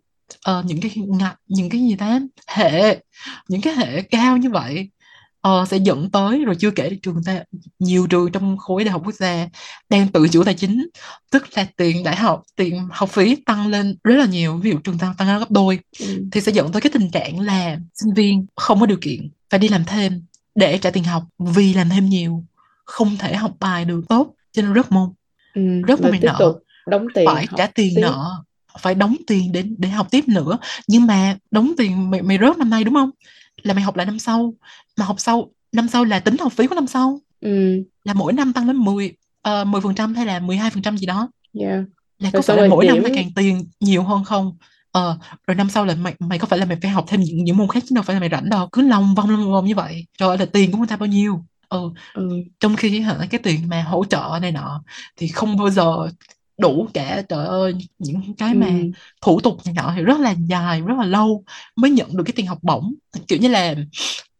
ờ, những cái ngạch những cái gì ta? Hệ những cái hệ cao như vậy ờ, sẽ dẫn tới rồi chưa kể trường ta nhiều trường trong khối đại học quốc gia đang tự chủ tài chính tức là tiền đại học tiền học phí tăng lên rất là nhiều ví dụ trường tăng lên gấp đôi ừ. thì sẽ dẫn tới cái tình trạng là sinh viên không có điều kiện phải đi làm thêm để trả tiền học vì làm thêm nhiều không thể học bài được tốt cho nên rớt môn Ừ. Và môn tục đóng tiền phải trả tiền tiếp. nợ phải đóng tiền để để học tiếp nữa nhưng mà đóng tiền mày, mày rớt năm nay đúng không là mày học lại năm sau. Mà học sau năm sau là tính học phí của năm sau. Ừ. là mỗi năm tăng lên 10 uh, 10 phần trăm hay là 12 phần trăm gì đó. Yeah. là Rồi có phải là rồi mỗi năm điểm- mày càng tiền nhiều hơn không? Ờ rồi năm sau là mày mày có phải là mày phải học thêm những những môn khác chứ đâu phải là mày rảnh đâu. Cứ lòng vòng lòng vòng như vậy. Ơi là tiền của người ta bao nhiêu? Ừ. Ừ. trong khi hả cái tiền mà hỗ trợ này nọ thì không bao giờ đủ cả trời ơi những cái mà Ừ. thủ tục này nọ thì rất là dài rất là lâu mới nhận được cái tiền học bổng kiểu như là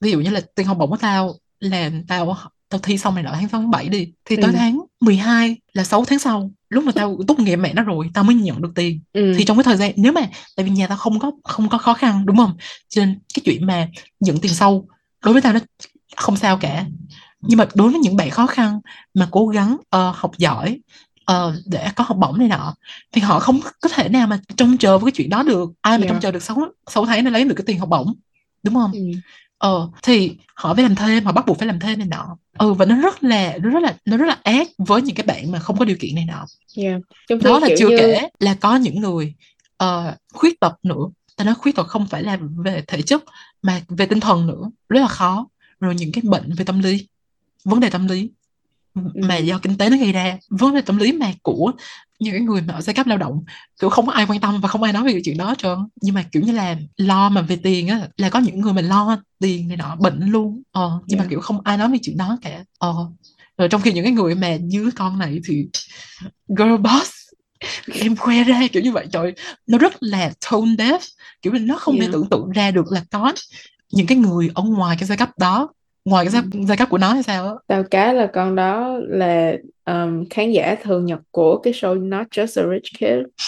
ví dụ như là tiền học bổng của tao là tao tao thi xong này nọ tháng 6 tháng 7 đi thì tới Ừ. tháng 12 là 6 tháng sau lúc mà tao tốt nghiệp mẹ nó rồi tao mới nhận được tiền Ừ. thì trong cái thời gian nếu mà tại vì nhà tao không có không có khó khăn đúng không cho nên cái chuyện mà nhận tiền sau đối với tao nó không sao cả nhưng mà đối với những bạn khó khăn mà cố gắng ờ, học giỏi ờ, để có học bổng này nọ. Thì họ không có thể nào mà trông chờ với cái chuyện đó được. Ai mà Yeah. trông chờ được 6, 6 tháng để lấy được cái tiền học bổng đúng không? Ừ. ờ thì họ phải làm thêm họ bắt buộc phải làm thêm này nọ. Ừ và nó rất là nó rất là nó rất là ác với những cái bạn mà không có điều kiện này nọ. Yeah. Đó là chưa như kể là có những người ờ, khuyết tật nữa. Ta nói khuyết tật không phải là về thể chất mà về tinh thần nữa. Rất là khó. Rồi những cái bệnh về tâm lý vấn đề tâm lý mà do kinh tế nó gây ra. Vấn đề tâm lý mà của những cái người mà ở giai cấp lao động kiểu không có ai quan tâm và không ai nói về cái chuyện đó hết trơn. Nhưng mà kiểu như là lo mà về tiền á là có những người mà lo tiền này nọ bệnh luôn. Ờ nhưng mà Yeah. kiểu không ai nói về chuyện đó cả. Ờ. Rồi trong khi những cái người mà dưới con này thì girl boss em khoe ra kiểu như vậy. Trời nó rất là tone deaf. Kiểu là nó không thể Yeah. tưởng tượng ra được là có những cái người ở ngoài cái giai cấp đó ngoài cái giai, giai cấp của nó hay sao á? Tao cá là con đó là um, khán giả thường nhật của cái show Not Just a Rich Kid.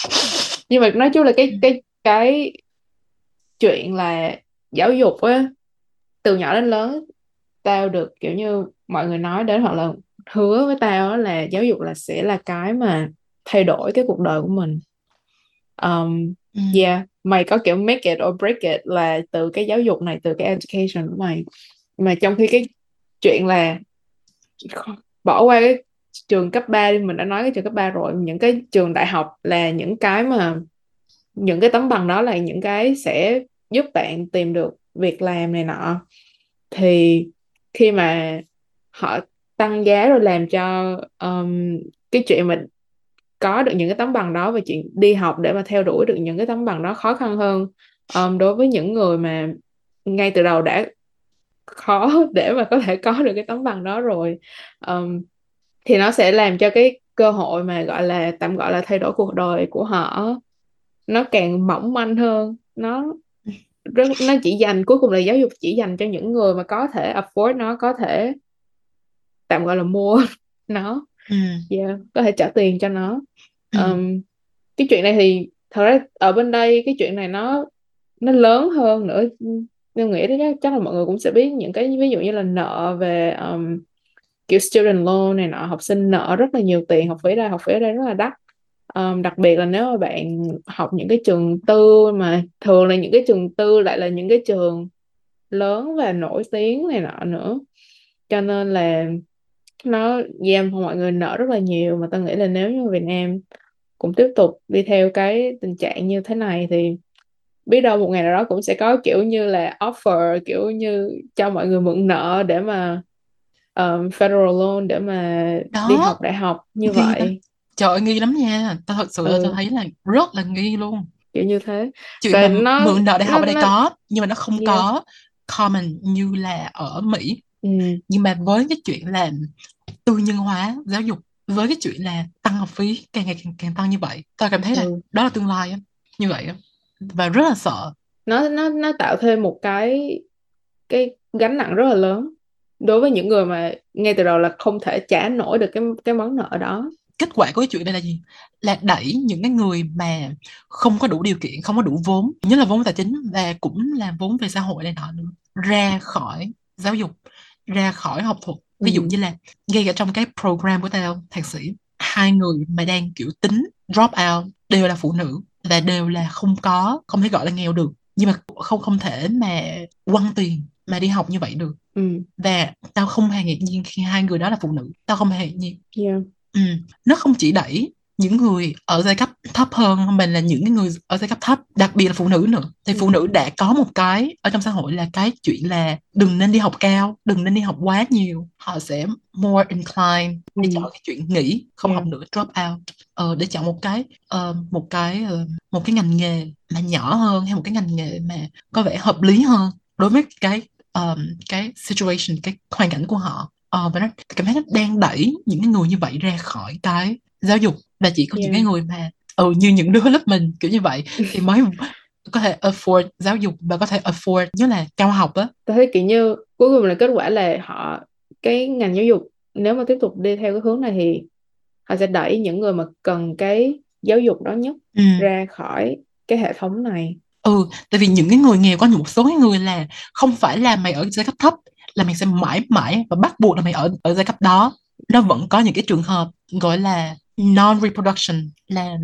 Nhưng mà nói chung là cái cái cái chuyện là giáo dục á từ nhỏ đến lớn tao được kiểu như mọi người nói đến hoặc là hứa với tao là giáo dục là sẽ là cái mà thay đổi cái cuộc đời của mình. Um, ừ. yeah mày có kiểu make it or break it là từ cái giáo dục này từ cái education của mày mà trong khi cái chuyện là bỏ qua cái trường cấp 3 đi mình đã nói cái trường cấp 3 rồi những cái trường đại học là những cái mà những cái tấm bằng đó là những cái sẽ giúp bạn tìm được việc làm này nọ. Thì khi mà họ tăng giá rồi làm cho um, cái chuyện mình có được những cái tấm bằng đó và chuyện đi học để mà theo đuổi được những cái tấm bằng đó khó khăn hơn um, đối với những người mà ngay từ đầu đã khó để mà có thể có được cái tấm bằng đó rồi. Um, thì nó sẽ làm cho cái cơ hội mà gọi là tạm gọi là thay đổi cuộc đời của họ nó càng mỏng manh hơn. Nó rất nó chỉ dành cuối cùng là giáo dục chỉ dành cho những người mà có thể afford nó có thể tạm gọi là mua nó. Ừ. yeah, có thể trả tiền cho nó. Ừ. um, cái chuyện này thì thật ra ở bên đây cái chuyện này nó nó lớn hơn nữa tôi nghĩ chắc, chắc là mọi người cũng sẽ biết những cái ví dụ như là nợ về um, kiểu student loan này nọ học sinh nợ rất là nhiều tiền học phí đây học phí ở đây rất là đắt. Um, đặc biệt là nếu mà bạn học những cái trường tư mà thường là những cái trường tư lại là những cái trường lớn và nổi tiếng này nọ nữa. Cho nên là nó giam mọi người nợ rất là nhiều. Mà tôi nghĩ là nếu như Việt Nam cũng tiếp tục đi theo cái tình trạng như thế này thì biết đâu một ngày nào đó cũng sẽ có kiểu như là offer kiểu như cho mọi người mượn nợ để mà um, federal loan để mà Đó. đi học đại học như Nghi vậy lắm. Trời ơi nghi lắm nha Tao thật sự Ừ. tao thấy là rất là nghi luôn kiểu như thế Chuyện Và mà nó- mượn nợ đại học nó- ở đây nó- có Nhưng mà nó không Yeah. có common như là ở Mỹ ừ, Nhưng mà với cái chuyện là tư nhân hóa giáo dục Với cái chuyện là tăng học phí càng ngày càng, càng tăng như vậy Tao cảm thấy là ừ. đó là tương lai Như vậy á Và rất là sợ. Nó nó nó tạo thêm một cái cái gánh nặng rất là lớn đối với những người mà ngay từ đầu là không thể trả nổi được cái cái món nợ đó. Kết quả của cái chuyện này là gì? Là đẩy những cái người mà không có đủ điều kiện không có đủ vốn nhất là vốn tài chính và cũng là vốn về xã hội này nọ nữa ra khỏi giáo dục ra khỏi học thuật. Ví dụ Ừ. như là ngay cả trong cái program của tao thạc sĩ hai người mà đang kiểu tính drop out đều là phụ nữ và đều là không có không thể gọi là nghèo được. Nhưng mà không không thể mà quăng tiền mà đi học như vậy được. Ừ. Và tao không hề ngạc nhiên khi hai người đó là phụ nữ. Tao không hề ngạc nhiên. Yeah. Ừ, nó không chỉ đẩy những người ở giai cấp thấp hơn mình là những cái người ở giai cấp thấp đặc biệt là phụ nữ nữa thì phụ Ừ. nữ đã có một cái ở trong xã hội là cái chuyện là đừng nên đi học cao đừng nên đi học quá nhiều họ sẽ more inclined để Ừ. chọn cái chuyện nghỉ không Yeah. học nữa drop out ờ, để chọn một cái ờ, một cái ờ, một cái ngành nghề mà nhỏ hơn hay một cái ngành nghề mà có vẻ hợp lý hơn đối với cái um, cái situation cái hoàn cảnh của họ ờ, và nó cảm thấy nó đang đẩy những cái người như vậy ra khỏi cái giáo dục và chỉ có những Yeah. cái người mà ừ, như những đứa lớp mình kiểu như vậy thì mới có thể afford giáo dục và có thể afford nhớ là cao học á tôi thấy kiểu như cuối cùng là kết quả là họ cái ngành giáo dục nếu mà tiếp tục đi theo cái hướng này thì họ sẽ đẩy những người mà cần cái giáo dục đó nhất ừ. ra khỏi cái hệ thống này ừ tại vì những cái người nghèo có một số cái người là không phải là mày ở giai cấp thấp là mày sẽ mãi mãi và bắt buộc là mày ở ở giai cấp đó nó vẫn có những cái trường hợp gọi là non reproduction là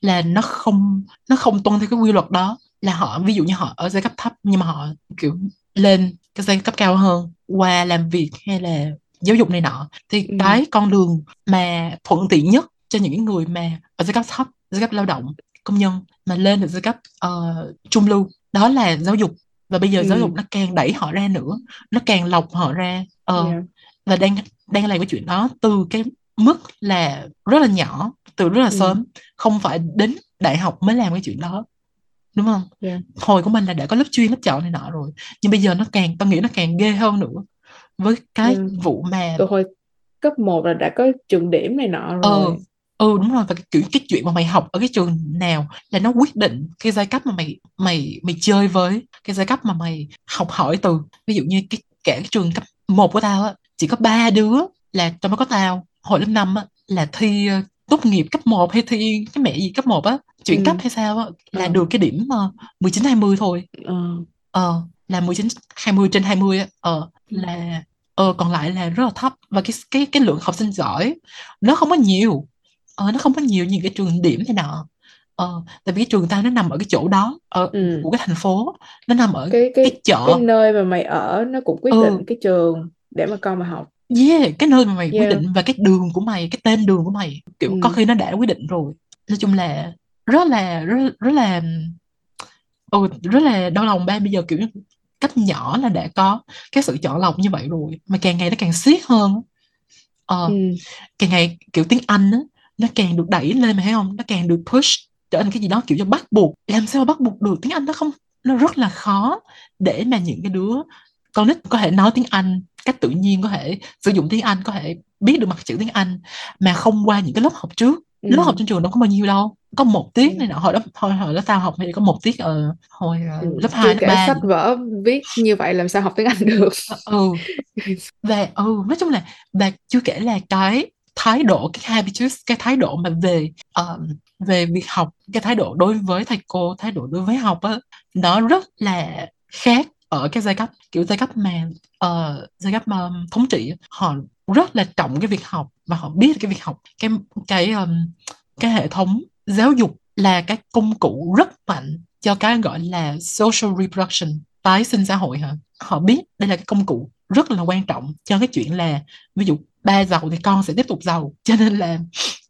là nó không nó không tuân theo cái quy luật đó là họ ví dụ như họ ở giai cấp thấp nhưng mà họ kiểu lên cái giai cấp cao hơn qua làm việc hay là giáo dục này nọ thì Ừ. cái con đường mà thuận tiện nhất cho những người mà ở giai cấp thấp giai cấp lao động công nhân mà lên được giai cấp ờ, trung lưu đó là giáo dục và bây giờ Ừ. giáo dục nó càng đẩy họ ra nữa nó càng lọc họ ra Ờ, Yeah. và đang đang làm cái chuyện đó từ cái mức là rất là nhỏ từ rất là Ừ. sớm. Không phải đến đại học mới làm cái chuyện đó đúng không? Yeah. hồi của mình là đã có lớp chuyên lớp chọn này nọ rồi. Nhưng bây giờ nó càng tao nghĩ nó càng ghê hơn nữa. Với cái Yeah. vụ mà từ hồi cấp 1 là đã có trường điểm này nọ rồi. Ừ ừ đúng rồi. Và cái, kiểu cái chuyện mà mày học ở cái trường nào là nó quyết định cái giai cấp mà mày mày mày chơi với cái giai cấp mà mày học hỏi từ. Ví dụ như cái cả cái trường cấp một của tao á chỉ có ba đứa là trong đó có tao hồi lớp năm á là thi ờ, tốt nghiệp cấp 1 hay thi cái mẹ gì cấp 1 á chuyển Ừ. cấp hay sao á là Ờ. được cái điểm uh, 19 20 thôi Ờ. ờ là 19 20 trên 20 á ờ Ừ. là ờ còn lại là rất là thấp và cái cái cái lượng học sinh giỏi nó không có nhiều ờ nó không có nhiều như cái trường điểm này nọ ờ tại vì cái trường tao nó nằm ở cái chỗ đó ở Ừ. của cái thành phố nó nằm ở cái cái cái chợ cái nơi mà mày ở nó cũng quyết Ừ. định cái trường để mà con mày học yeah cái nơi mà mày quyết Yeah. định và cái đường của mày cái tên đường của mày kiểu Ừ. có khi nó đã quyết định rồi nói chung là rất là rất rất là ừ, rất là đau lòng ba bây giờ kiểu cách nhỏ là đã có cái sự chọn lọc như vậy rồi mà càng ngày nó càng siết hơn ờ, Ừ. càng ngày kiểu tiếng Anh á nó càng được đẩy lên mà thấy không nó càng được push trở thành cái gì đó kiểu cho bắt buộc làm sao bắt buộc được tiếng Anh nó không nó rất là khó để mà những cái đứa con nít có thể nói tiếng Anh cách tự nhiên có thể sử dụng tiếng Anh có thể biết được mặt chữ tiếng Anh mà không qua những cái lớp học trước Ừ. lớp học trên trường đâu có bao nhiêu đâu có một tiết Ừ. này nọ hồi đó hồi hồi đó tao học thì có một tiết ở hồi ờ, Ừ. lớp Chưa 2, lớp 3 sách vở viết như vậy làm sao học tiếng Anh được ừ và ừ nói chung là và chưa kể là cái thái độ cái habitus cái thái độ mà về um, về việc học cái thái độ đối với thầy cô thái độ đối với học á nó rất là khác ở cái giai cấp kiểu giai cấp mà ờ, giai cấp um, thống trị họ rất là trọng cái việc học và họ biết cái việc học. Cái cái um, cái hệ thống giáo dục là cái công cụ rất mạnh cho cái gọi là social reproduction tái sinh xã hội hả? Họ biết đây là cái công cụ rất là quan trọng cho cái chuyện là ví dụ ba giàu thì con sẽ tiếp tục giàu. Cho nên là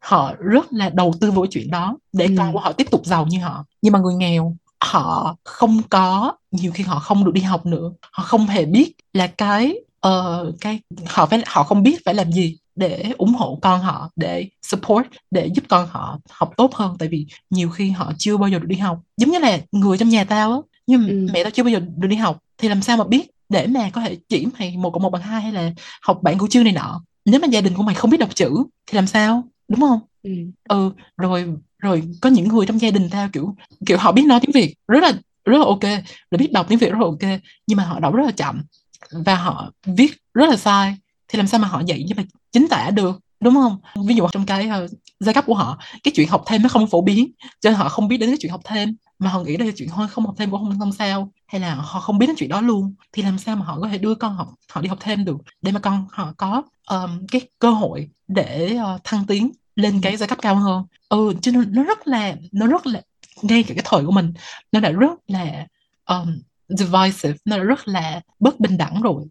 họ rất là đầu tư vào cái chuyện đó để Ừ. con của họ tiếp tục giàu như họ. Nhưng mà người nghèo họ không có nhiều khi họ không được đi học nữa. Họ không hề biết là cái ờ, cái họ phải họ không biết phải làm gì để ủng hộ con họ để support để giúp con họ học tốt hơn. Tại vì nhiều khi họ chưa bao giờ được đi học. Giống như là người trong nhà tao á nhưng Ừ. mẹ tao chưa bao giờ được đi học thì làm sao mà biết để mà có thể chỉ mày một cộng một bằng hai hay là học bản cửu chương này nọ? Nếu mà gia đình của mày không biết đọc chữ thì làm sao? Đúng không? Ừ. ừ rồi rồi có những người trong gia đình tao kiểu kiểu họ biết nói tiếng Việt rất là rất là ok rồi biết đọc tiếng Việt rất là ok nhưng mà họ đọc rất là chậm và họ viết rất là sai. Thì làm sao mà họ dạy nhưng mà chính tả được đúng không? Ví dụ trong cái uh, giai cấp của họ cái chuyện học thêm nó không phổ biến cho nên họ không biết đến cái chuyện học thêm. Mà họ nghĩ đây là chuyện thôi không học thêm cũng không không sao hay là họ không biết đến chuyện đó luôn. Thì làm sao mà họ có thể đưa con học họ đi học thêm được? Để mà con họ có um, cái cơ hội để uh, thăng tiến lên cái giai cấp cao hơn. Ừ cho nên nó rất là nó rất là ngay cả cái thời của mình nó đã rất là um, divisive nó đã rất là bất bình đẳng rồi.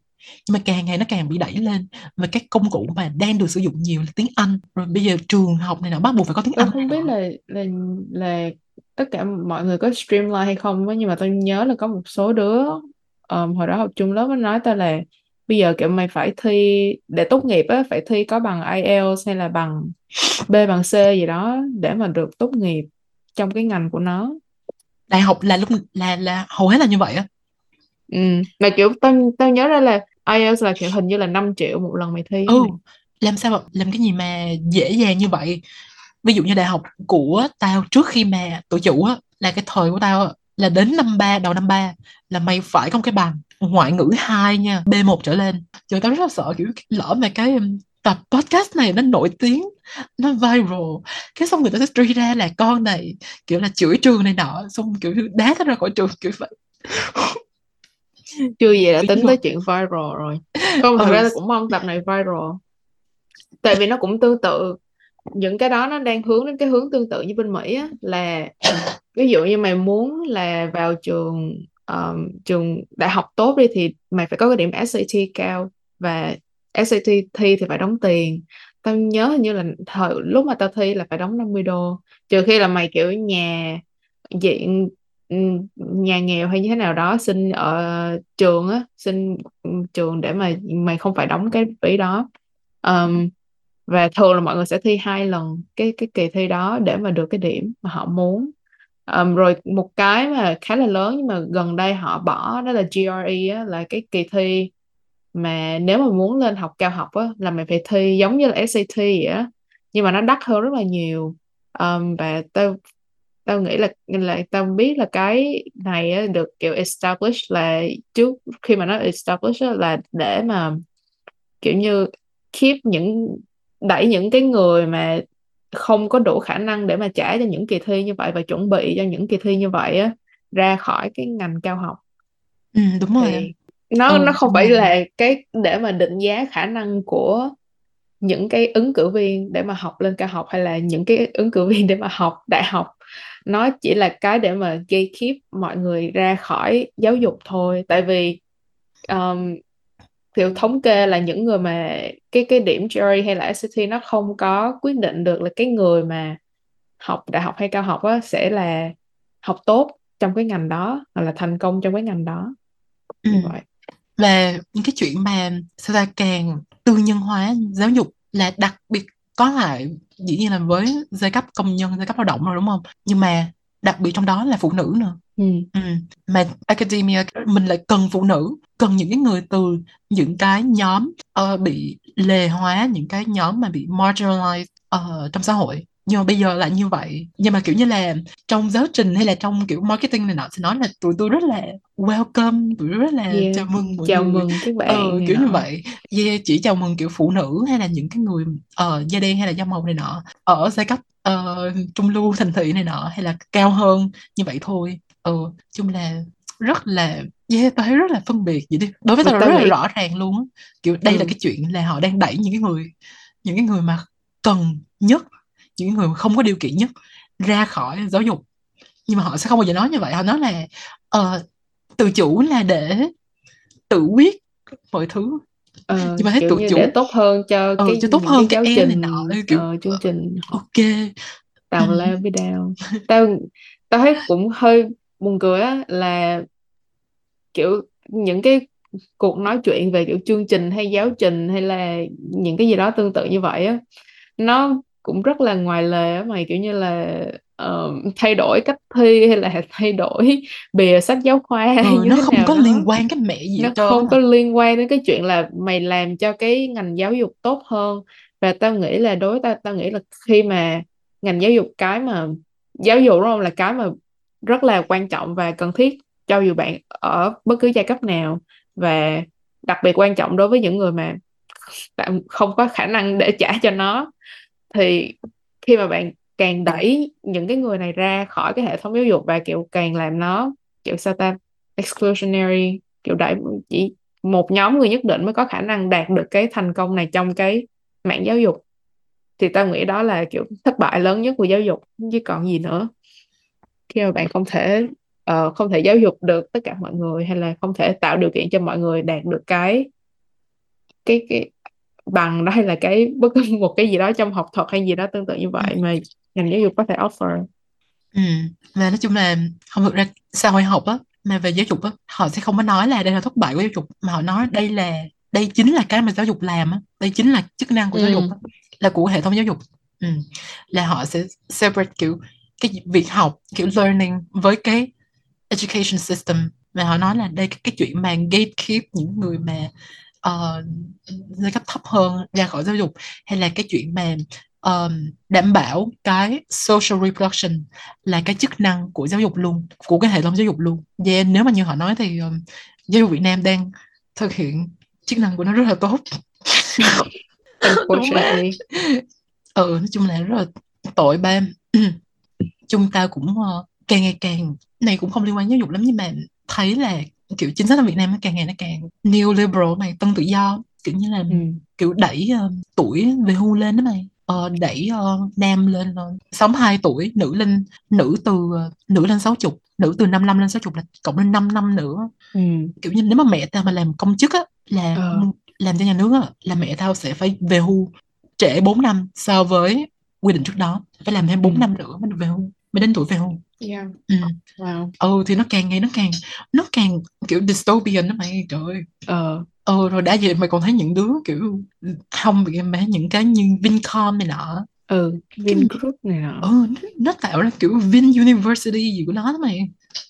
Nhưng mà càng ngày nó càng bị đẩy lên và cái công cụ mà đang được sử dụng nhiều là tiếng Anh. Rồi bây giờ trường học này nó bắt buộc phải có tiếng Tôi Anh không biết là là là tất cả mọi người có streamline hay không nhưng mà tôi nhớ là có một số đứa um, hồi đó học chung lớp nó nói tao là bây giờ kiểu mày phải thi để tốt nghiệp á phải thi có bằng IELTS hay là bằng B bằng C gì đó để mà được tốt nghiệp trong cái ngành của nó đại học là lúc là là hầu hết là như vậy á ừ. mà kiểu tao tao nhớ ra là IELTS là kiểu hình như là 5 triệu một lần mày thi ừ mày. làm sao mà làm cái gì mà dễ dàng như vậy ví dụ như đại học của tao trước khi mà tự chủ á là cái thời của tao á, là đến năm ba đầu năm ba là mày phải có một cái bằng ngoại ngữ 2 nha B1 trở lên. Trời tao rất là sợ kiểu lỡ mà cái um, tập podcast này nó nổi tiếng nó viral cái xong người ta sẽ truy ra là con này kiểu là chửi trường này nọ xong kiểu đá nó ra khỏi trường kiểu vậy. Chưa gì đã tính tới chuyện viral rồi. Không thật Ừ. ra cũng mong tập này viral. Tại vì nó cũng tương tự những cái đó nó đang hướng đến cái hướng tương tự như bên Mỹ á là ví dụ như mày muốn là vào trường um, trường đại học tốt đi thì mày phải có cái điểm SAT cao và SAT thi thì phải đóng tiền. Tao nhớ hình như là thời lúc mà tao thi là phải đóng 50 đô. Trừ khi là mày kiểu nhà diện ừ, nhà nghèo hay như thế nào đó xin ở trường á xin trường để mà mày không phải đóng cái phí đó. Um, và thường là mọi người sẽ thi hai lần cái cái kỳ thi đó để mà được cái điểm mà họ muốn. Um, rồi một cái mà khá là lớn nhưng mà gần đây họ bỏ đó là GRE á, là cái kỳ thi mà nếu mà muốn lên học cao học á là mày phải thi giống như là SAT vậy á. Nhưng mà nó đắt hơn rất là nhiều. Um, và tao tao nghĩ là là tao biết là cái này á, được kiểu establish là trước khi mà nó establish á, là để mà kiểu như keep những đẩy những cái người mà không có đủ khả năng để mà trả cho những kỳ thi như vậy và chuẩn bị cho những kỳ thi như vậy á ra khỏi cái ngành cao học. Ừ, đúng rồi thì nó ừ, nó không phải rồi. là cái để mà định giá khả năng của những cái ứng cử viên để mà học lên cao học hay là những cái ứng cử viên để mà học đại học. Nó chỉ là cái để mà gatekeep mọi người ra khỏi giáo dục thôi. Tại vì um, kiểu thống kê là những người mà cái cái điểm GRE hay là SAT nó không có quyết định được là cái người mà học đại học hay cao học á sẽ là học tốt trong cái ngành đó hoặc là thành công trong cái ngành đó. Ừ. như vậy. Và những cái chuyện mà sao ta càng tư nhân hóa giáo dục là đặc biệt có lại dĩ nhiên là với giai cấp công nhân giai cấp lao động rồi đúng không? Nhưng mà đặc biệt trong đó là phụ nữ nữa ừ. Ừ. mà academia mình lại cần phụ nữ cần những cái người từ những cái nhóm ờ, bị lề hóa những cái nhóm mà bị marginalized ờ, trong xã hội nhưng mà bây giờ lại như vậy nhưng mà kiểu như là trong giáo trình hay là trong kiểu marketing này nọ sẽ nói là tụi tôi rất là welcome tụi tôi rất là Yeah. chào mừng mọi chào người mừng các bạn ờ, này kiểu như nọ. vậy yeah, chỉ chào mừng kiểu phụ nữ hay là những cái người ờ, da đen hay là da màu này nọ ở giai cấp ờ, trung lưu thành thị này nọ hay là cao hơn như vậy thôi ờ chung là rất là yeah, tao thấy rất là phân biệt vậy đi. Đối với Mà tao là rất là rõ ràng luôn á. Kiểu đây là Ừ. cái chuyện là họ đang đẩy những cái người những cái người mà cần nhất những người mà không có điều kiện nhất ra khỏi giáo dục. Nhưng mà họ sẽ không bao giờ nói như vậy. Họ nói là ờ, tự chủ là để tự quyết mọi thứ. Ờ, nhưng mà thấy tự chủ để tốt hơn cho ờ, cái cho tốt hơn cái cái giáo em này trình nọ kiểu ờ, chương trình. ok. Tào Ừ. lao với đao. Tao tao thấy cũng hơi buồn cười á là kiểu những cái cuộc nói chuyện về kiểu chương trình hay giáo trình hay là những cái gì đó tương tự như vậy á nó cũng rất là ngoài lề á mày kiểu như là ờ, thay đổi cách thi hay là thay đổi bìa sách giáo khoa hay ờ, như nó thế không nào có đó liên quan cái mẹ gì nó trơn không á. có liên quan đến cái chuyện là mày làm cho cái ngành giáo dục tốt hơn và tao nghĩ là đối tao tao nghĩ là khi mà ngành giáo dục cái mà giáo dục đúng không là cái mà rất là quan trọng và cần thiết cho dù bạn ở bất cứ giai cấp nào. Và đặc biệt quan trọng đối với những người mà không có khả năng để trả cho nó. Thì khi mà bạn càng đẩy những cái người này ra khỏi cái hệ thống giáo dục và, kiểu, càng làm nó, kiểu, sao ta, exclusionary, kiểu, đẩy chỉ một nhóm người nhất định mới có khả năng đạt được cái thành công này trong cái mạng giáo dục, thì tao nghĩ đó là, kiểu, thất bại lớn nhất của giáo dục, chứ còn gì nữa khi mà bạn không thể ờ, không thể giáo dục được tất cả mọi người hay là không thể tạo điều kiện cho mọi người đạt được cái cái cái bằng đó hay là cái bất cứ một cái gì đó trong học thuật hay gì đó tương tự như vậy mà ngành giáo dục có thể offer Ừ. Và nói chung là không thực ra xã hội học á mà về giáo dục á họ sẽ không có nói là đây là thất bại của giáo dục mà họ nói đây là đây chính là cái mà giáo dục làm á đây chính là chức năng của giáo Ừ. dục á, là của hệ thống giáo dục ừ. là họ sẽ separate kiểu cái việc học kiểu learning với cái education system. Và họ nói là đây cái, cái chuyện mà gatekeep những người mà uh, giai cấp thấp hơn ra khỏi giáo dục hay là cái chuyện mà um, đảm bảo cái social reproduction là cái chức năng của giáo dục luôn của cái hệ thống giáo dục luôn. Yeah, nếu mà như họ nói thì um, giáo dục Việt Nam đang thực hiện chức năng của nó rất là tốt. Unfortunately. Ừ nói chung là rất là tội ba chúng ta cũng uh, càng ngày càng này cũng không liên quan giáo dục lắm nhưng mà thấy là kiểu chính sách ở Việt Nam nó càng ngày nó càng neoliberal này tân tự do kiểu như là ừ. kiểu đẩy uh, tuổi về hưu lên đó mày ờ, đẩy uh, nam lên uh, 62 tuổi nữ lên nữ từ uh, nữ lên 60 nữ từ 55 lên 60 là cộng lên 5 năm nữa Ừ. kiểu như nếu mà mẹ tao mà làm công chức á là Ờ. làm cho nhà nước á là mẹ tao sẽ phải về hưu trễ 4 năm so với quy định trước đó phải làm thêm 4 Ừ. năm nữa mới được về hưu mới đến tuổi về hưu Yeah. ừ. Wow. ừ thì nó càng ngày nó càng nó càng kiểu dystopian đó mày trời ơi Ờ. ừ rồi đã vậy mày còn thấy những đứa kiểu không bị mấy những cái như Vincom này nọ Ừ. Vingroup này nọ. ừ nó, nó tạo ra kiểu Vin University gì của nó đó mày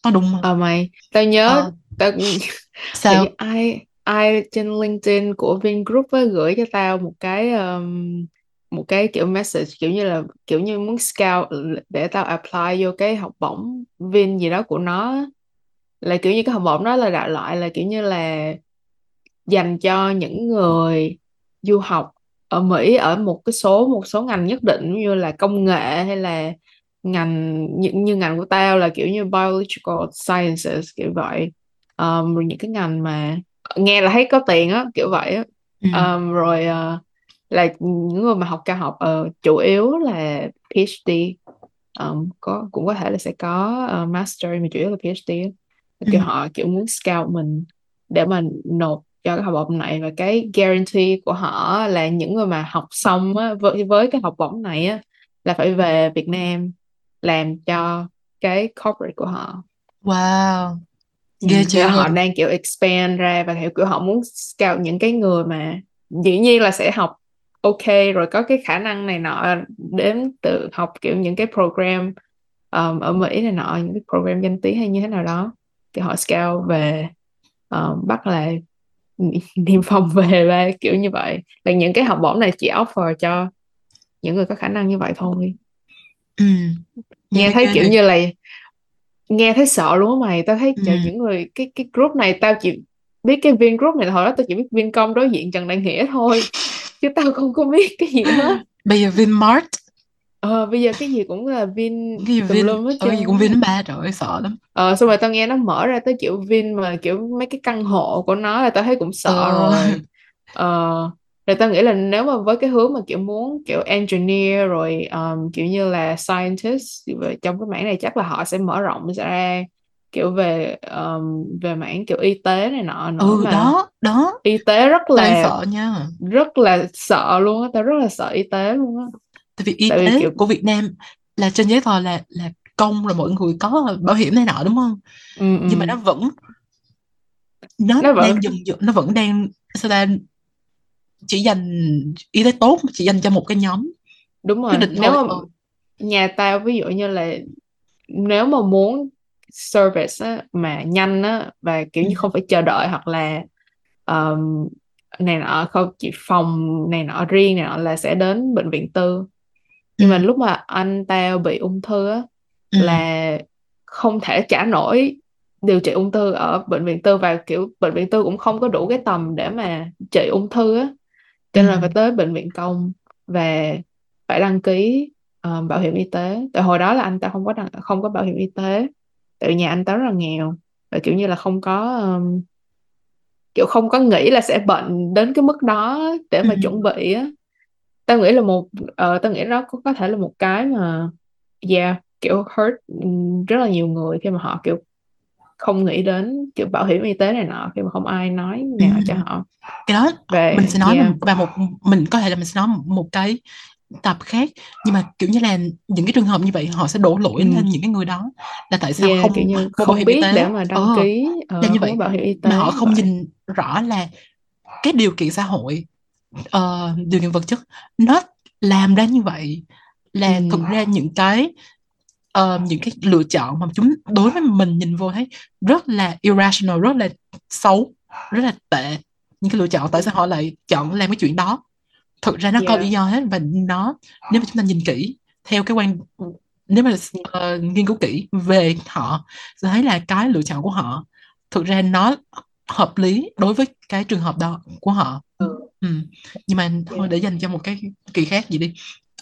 tao đùng mà Ờ mày, tao nhớ Ờ, tao sao ai ai trên LinkedIn của Vingroup á gửi cho tao một cái um, một cái kiểu message kiểu như là kiểu như muốn scout để tao apply vô cái học bổng Vin gì đó của nó là kiểu như cái học bổng đó là đại loại là kiểu như là dành cho những người du học ở Mỹ ở một cái số một số ngành nhất định như là công nghệ hay là ngành như, như ngành của tao là kiểu như biological sciences kiểu vậy. Um, rồi những cái ngành mà nghe là thấy có tiền á kiểu vậy á. Ừ. um, rồi uh, là những người mà học cao học uh, chủ yếu là PhD um, có cũng có thể là sẽ có uh, master mà chủ yếu là PhD ừ. kiểu họ kiểu muốn scout mình để mà nộp cho cái học bổng này. Và cái guarantee của họ là những người mà học xong á, với, với cái học bổng này á, là phải về Việt Nam làm cho cái corporate của họ. Wow. Ừ, ghê chưa? họ đang kiểu expand ra và kiểu họ muốn scout những cái người mà dĩ nhiên là sẽ học ok rồi có cái khả năng này nọ đến từ học kiểu những cái program um, ở Mỹ này nọ những cái program danh tiếng hay như thế nào đó. Thì họ scout về um, bắt là niêm phong về và kiểu như vậy. Là những cái học bổng này chỉ offer cho những người có khả năng như vậy thôi. Ừ. nghe thấy kiểu như là nghe thấy sợ luôn mày. Tao thấy ừ. những người cái cái group này tao chỉ biết cái viên group này hồi đó tao chỉ biết viên công đối diện trần đại nghĩa thôi chứ tao không có biết cái gì hết. Bây giờ Vinmart. Ờ bây giờ cái gì cũng là Vin cái gì Vin? hết ờ, gì cũng Vin ba trời ơi sợ lắm. Ờ xong rồi tao nghe nó mở ra tới kiểu Vin mà kiểu mấy cái căn hộ của nó là tao thấy cũng sợ ờ. rồi. Ờ rồi tao nghĩ là nếu mà với cái hướng mà kiểu muốn kiểu engineer rồi um, kiểu như là scientist trong cái mảng này chắc là họ sẽ mở rộng ra kiểu về um, về mảng kiểu y tế này nọ nữa ừ mà đó đó. y tế rất là sợ nha. rất là sợ luôn á tao rất là sợ y tế luôn á. Tại vì y tại tế vì kiểu... của Việt Nam là trên giấy tờ là là công rồi mọi người có bảo hiểm này nọ đúng không? Ừ, nhưng ừ. mà nó vẫn nó, nó vẫn... đang dần dần nó vẫn đang sao ta chỉ dành y tế tốt chỉ dành cho một cái nhóm đúng rồi nếu mà nhà tao ví dụ như là nếu mà muốn service á, mà nhanh á, và kiểu như ừ. không phải chờ đợi hoặc là um, này nọ không chỉ phòng này nọ riêng này nọ là sẽ đến bệnh viện tư nhưng ừ. mà lúc mà anh tao bị ung thư á ừ. là không thể trả nổi điều trị ung thư ở bệnh viện tư và kiểu bệnh viện tư cũng không có đủ cái tầm để mà trị ung thư á cho nên là phải tới bệnh viện công và phải đăng ký um, bảo hiểm y tế tại hồi đó là anh ta không có đăng, không có bảo hiểm y tế tại vì nhà anh ta rất là nghèo và kiểu như là không có um, kiểu không có nghĩ là sẽ bệnh đến cái mức đó để mà ừ. chuẩn bị á tao nghĩ là một uh, tao nghĩ đó có, có thể là một cái mà yeah kiểu hurt rất là nhiều người khi mà họ kiểu không nghĩ đến kiểu bảo hiểm y tế này nọ khi mà không ai nói nào ừ. cho họ cái đó Về, mình sẽ nói yeah. và một mình có thể là mình sẽ nói một cái tập khác nhưng mà kiểu như là những cái trường hợp như vậy họ sẽ đổ lỗi ừ. lên những cái người đó là tại sao yeah, không kiểu như không bảo hiểm biết y tế để mà đăng ờ, ký uh, là như vậy bảo hiểm y tế mà họ không vậy. nhìn rõ là cái điều kiện xã hội uh, điều kiện vật chất nó làm ra như vậy là ừ. thực ra những cái uh, những cái lựa chọn mà chúng đối với mình nhìn vô thấy rất là irrational rất là xấu rất là tệ những cái lựa chọn tại sao họ lại chọn làm cái chuyện đó thực ra nó yeah. có lý do hết và nó nếu mà chúng ta nhìn kỹ theo cái quan nếu mà uh, nghiên cứu kỹ về họ sẽ thấy là cái lựa chọn của họ thực ra nó hợp lý đối với cái trường hợp đó của họ ừ. Ừ. nhưng mà thôi để dành cho một cái kỳ khác gì đi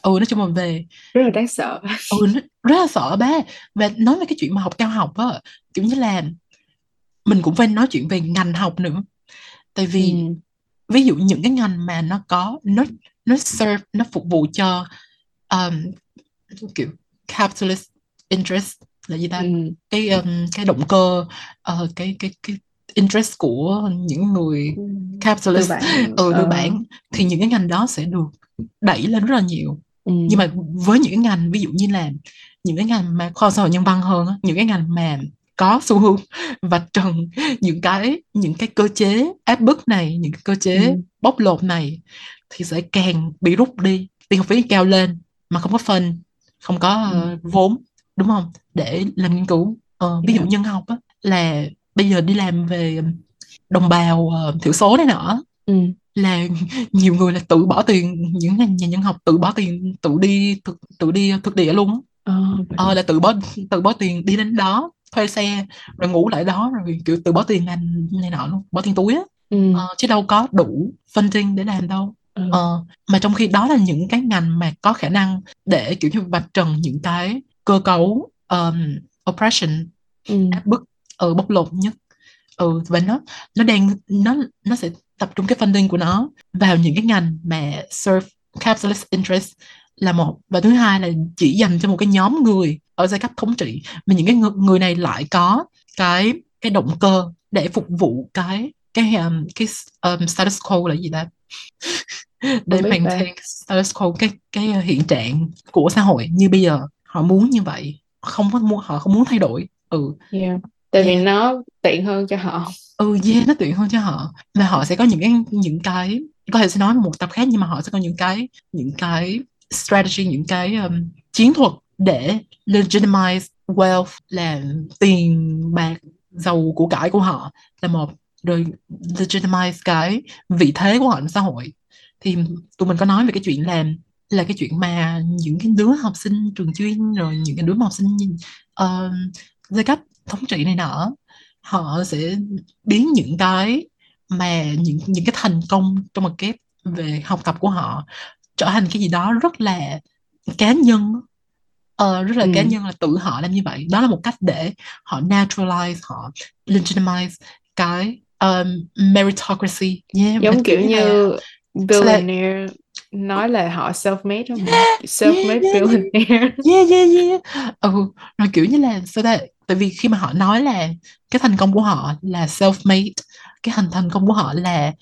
ừ nói chung là về rất là đáng sợ ừ rất là sợ ba và nói về cái chuyện mà học cao học á kiểu như là mình cũng phải nói chuyện về ngành học nữa tại vì ừ. Ví dụ những cái ngành mà nó có nó nó serve nó phục vụ cho um, kiểu capitalist interest là gì ta ừ. cái um, cái động cơ uh, cái cái cái interest của những người ừ. capitalist ừ tư bản uh. thì những cái ngành đó sẽ được đẩy lên rất là nhiều ừ. nhưng mà với những cái ngành ví dụ như là những cái ngành mà khoa xã hội nhân văn hơn những cái ngành mà có xu hướng và trần những cái những cái cơ chế áp bức này những cái cơ chế ừ. bóc lột này thì sẽ càng bị rút đi tiền học phí cao lên mà không có phân không có ừ. uh, vốn đúng không để làm nghiên cứu uh, ví dụ nhân học á, là bây giờ đi làm về đồng bào uh, thiểu số này nọ ừ. là nhiều người là tự bỏ tiền những nhà nhân học tự bỏ tiền tự đi tự, tự đi thực địa luôn á ờ, ờ, là tự bỏ tự bỏ tiền đi đến đó thuê xe rồi ngủ lại đó rồi kiểu tự bỏ tiền làm này nọ luôn bỏ tiền túi á ừ. ờ, chứ đâu có đủ funding để làm đâu ừ. Ờ, mà trong khi đó là những cái ngành mà có khả năng để kiểu như vạch trần những cái cơ cấu um, oppression ừ. áp bức ở bóc lột nhất ừ và nó nó đang nó nó sẽ tập trung cái funding của nó vào những cái ngành mà serve capitalist interest là một và thứ hai là chỉ dành cho một cái nhóm người ở giai cấp thống trị mà những cái người, người này lại có cái cái động cơ để phục vụ cái cái um, cái um, status quo là gì ta? Để maintain status quo cái cái hiện trạng của xã hội như bây giờ. Họ muốn như vậy không có muốn họ không muốn thay đổi. Ừ. Yeah. tại yeah. vì nó tiện hơn cho họ. Ừ yeah nó tiện hơn cho họ. Và họ sẽ có những cái những cái có thể sẽ nói một tập khác nhưng mà họ sẽ có những cái những cái strategy những cái um, chiến thuật để legitimize wealth là tiền bạc giàu của cải của họ là một rồi legitimize cái vị thế của họ trong xã hội. Thì tụi mình có nói về cái chuyện làm là cái chuyện mà những cái đứa học sinh trường chuyên rồi những cái đứa học sinh uh, giai cấp thống trị này nọ họ sẽ biến những cái mà những những cái thành công trong một cái về học tập của họ trở thành cái gì đó rất là cá nhân uh, rất là ừ. cá nhân là tự họ làm như vậy. Đó là một cách để họ naturalize họ legitimize cái um, meritocracy yeah, giống kiểu như billionaire nói là họ self-made không? Self-made yeah, billionaire. Yeah yeah yeah. Ừ rồi kiểu như là sao đây tại vì khi mà họ nói là cái thành công của họ là self-made cái thành thành công của họ là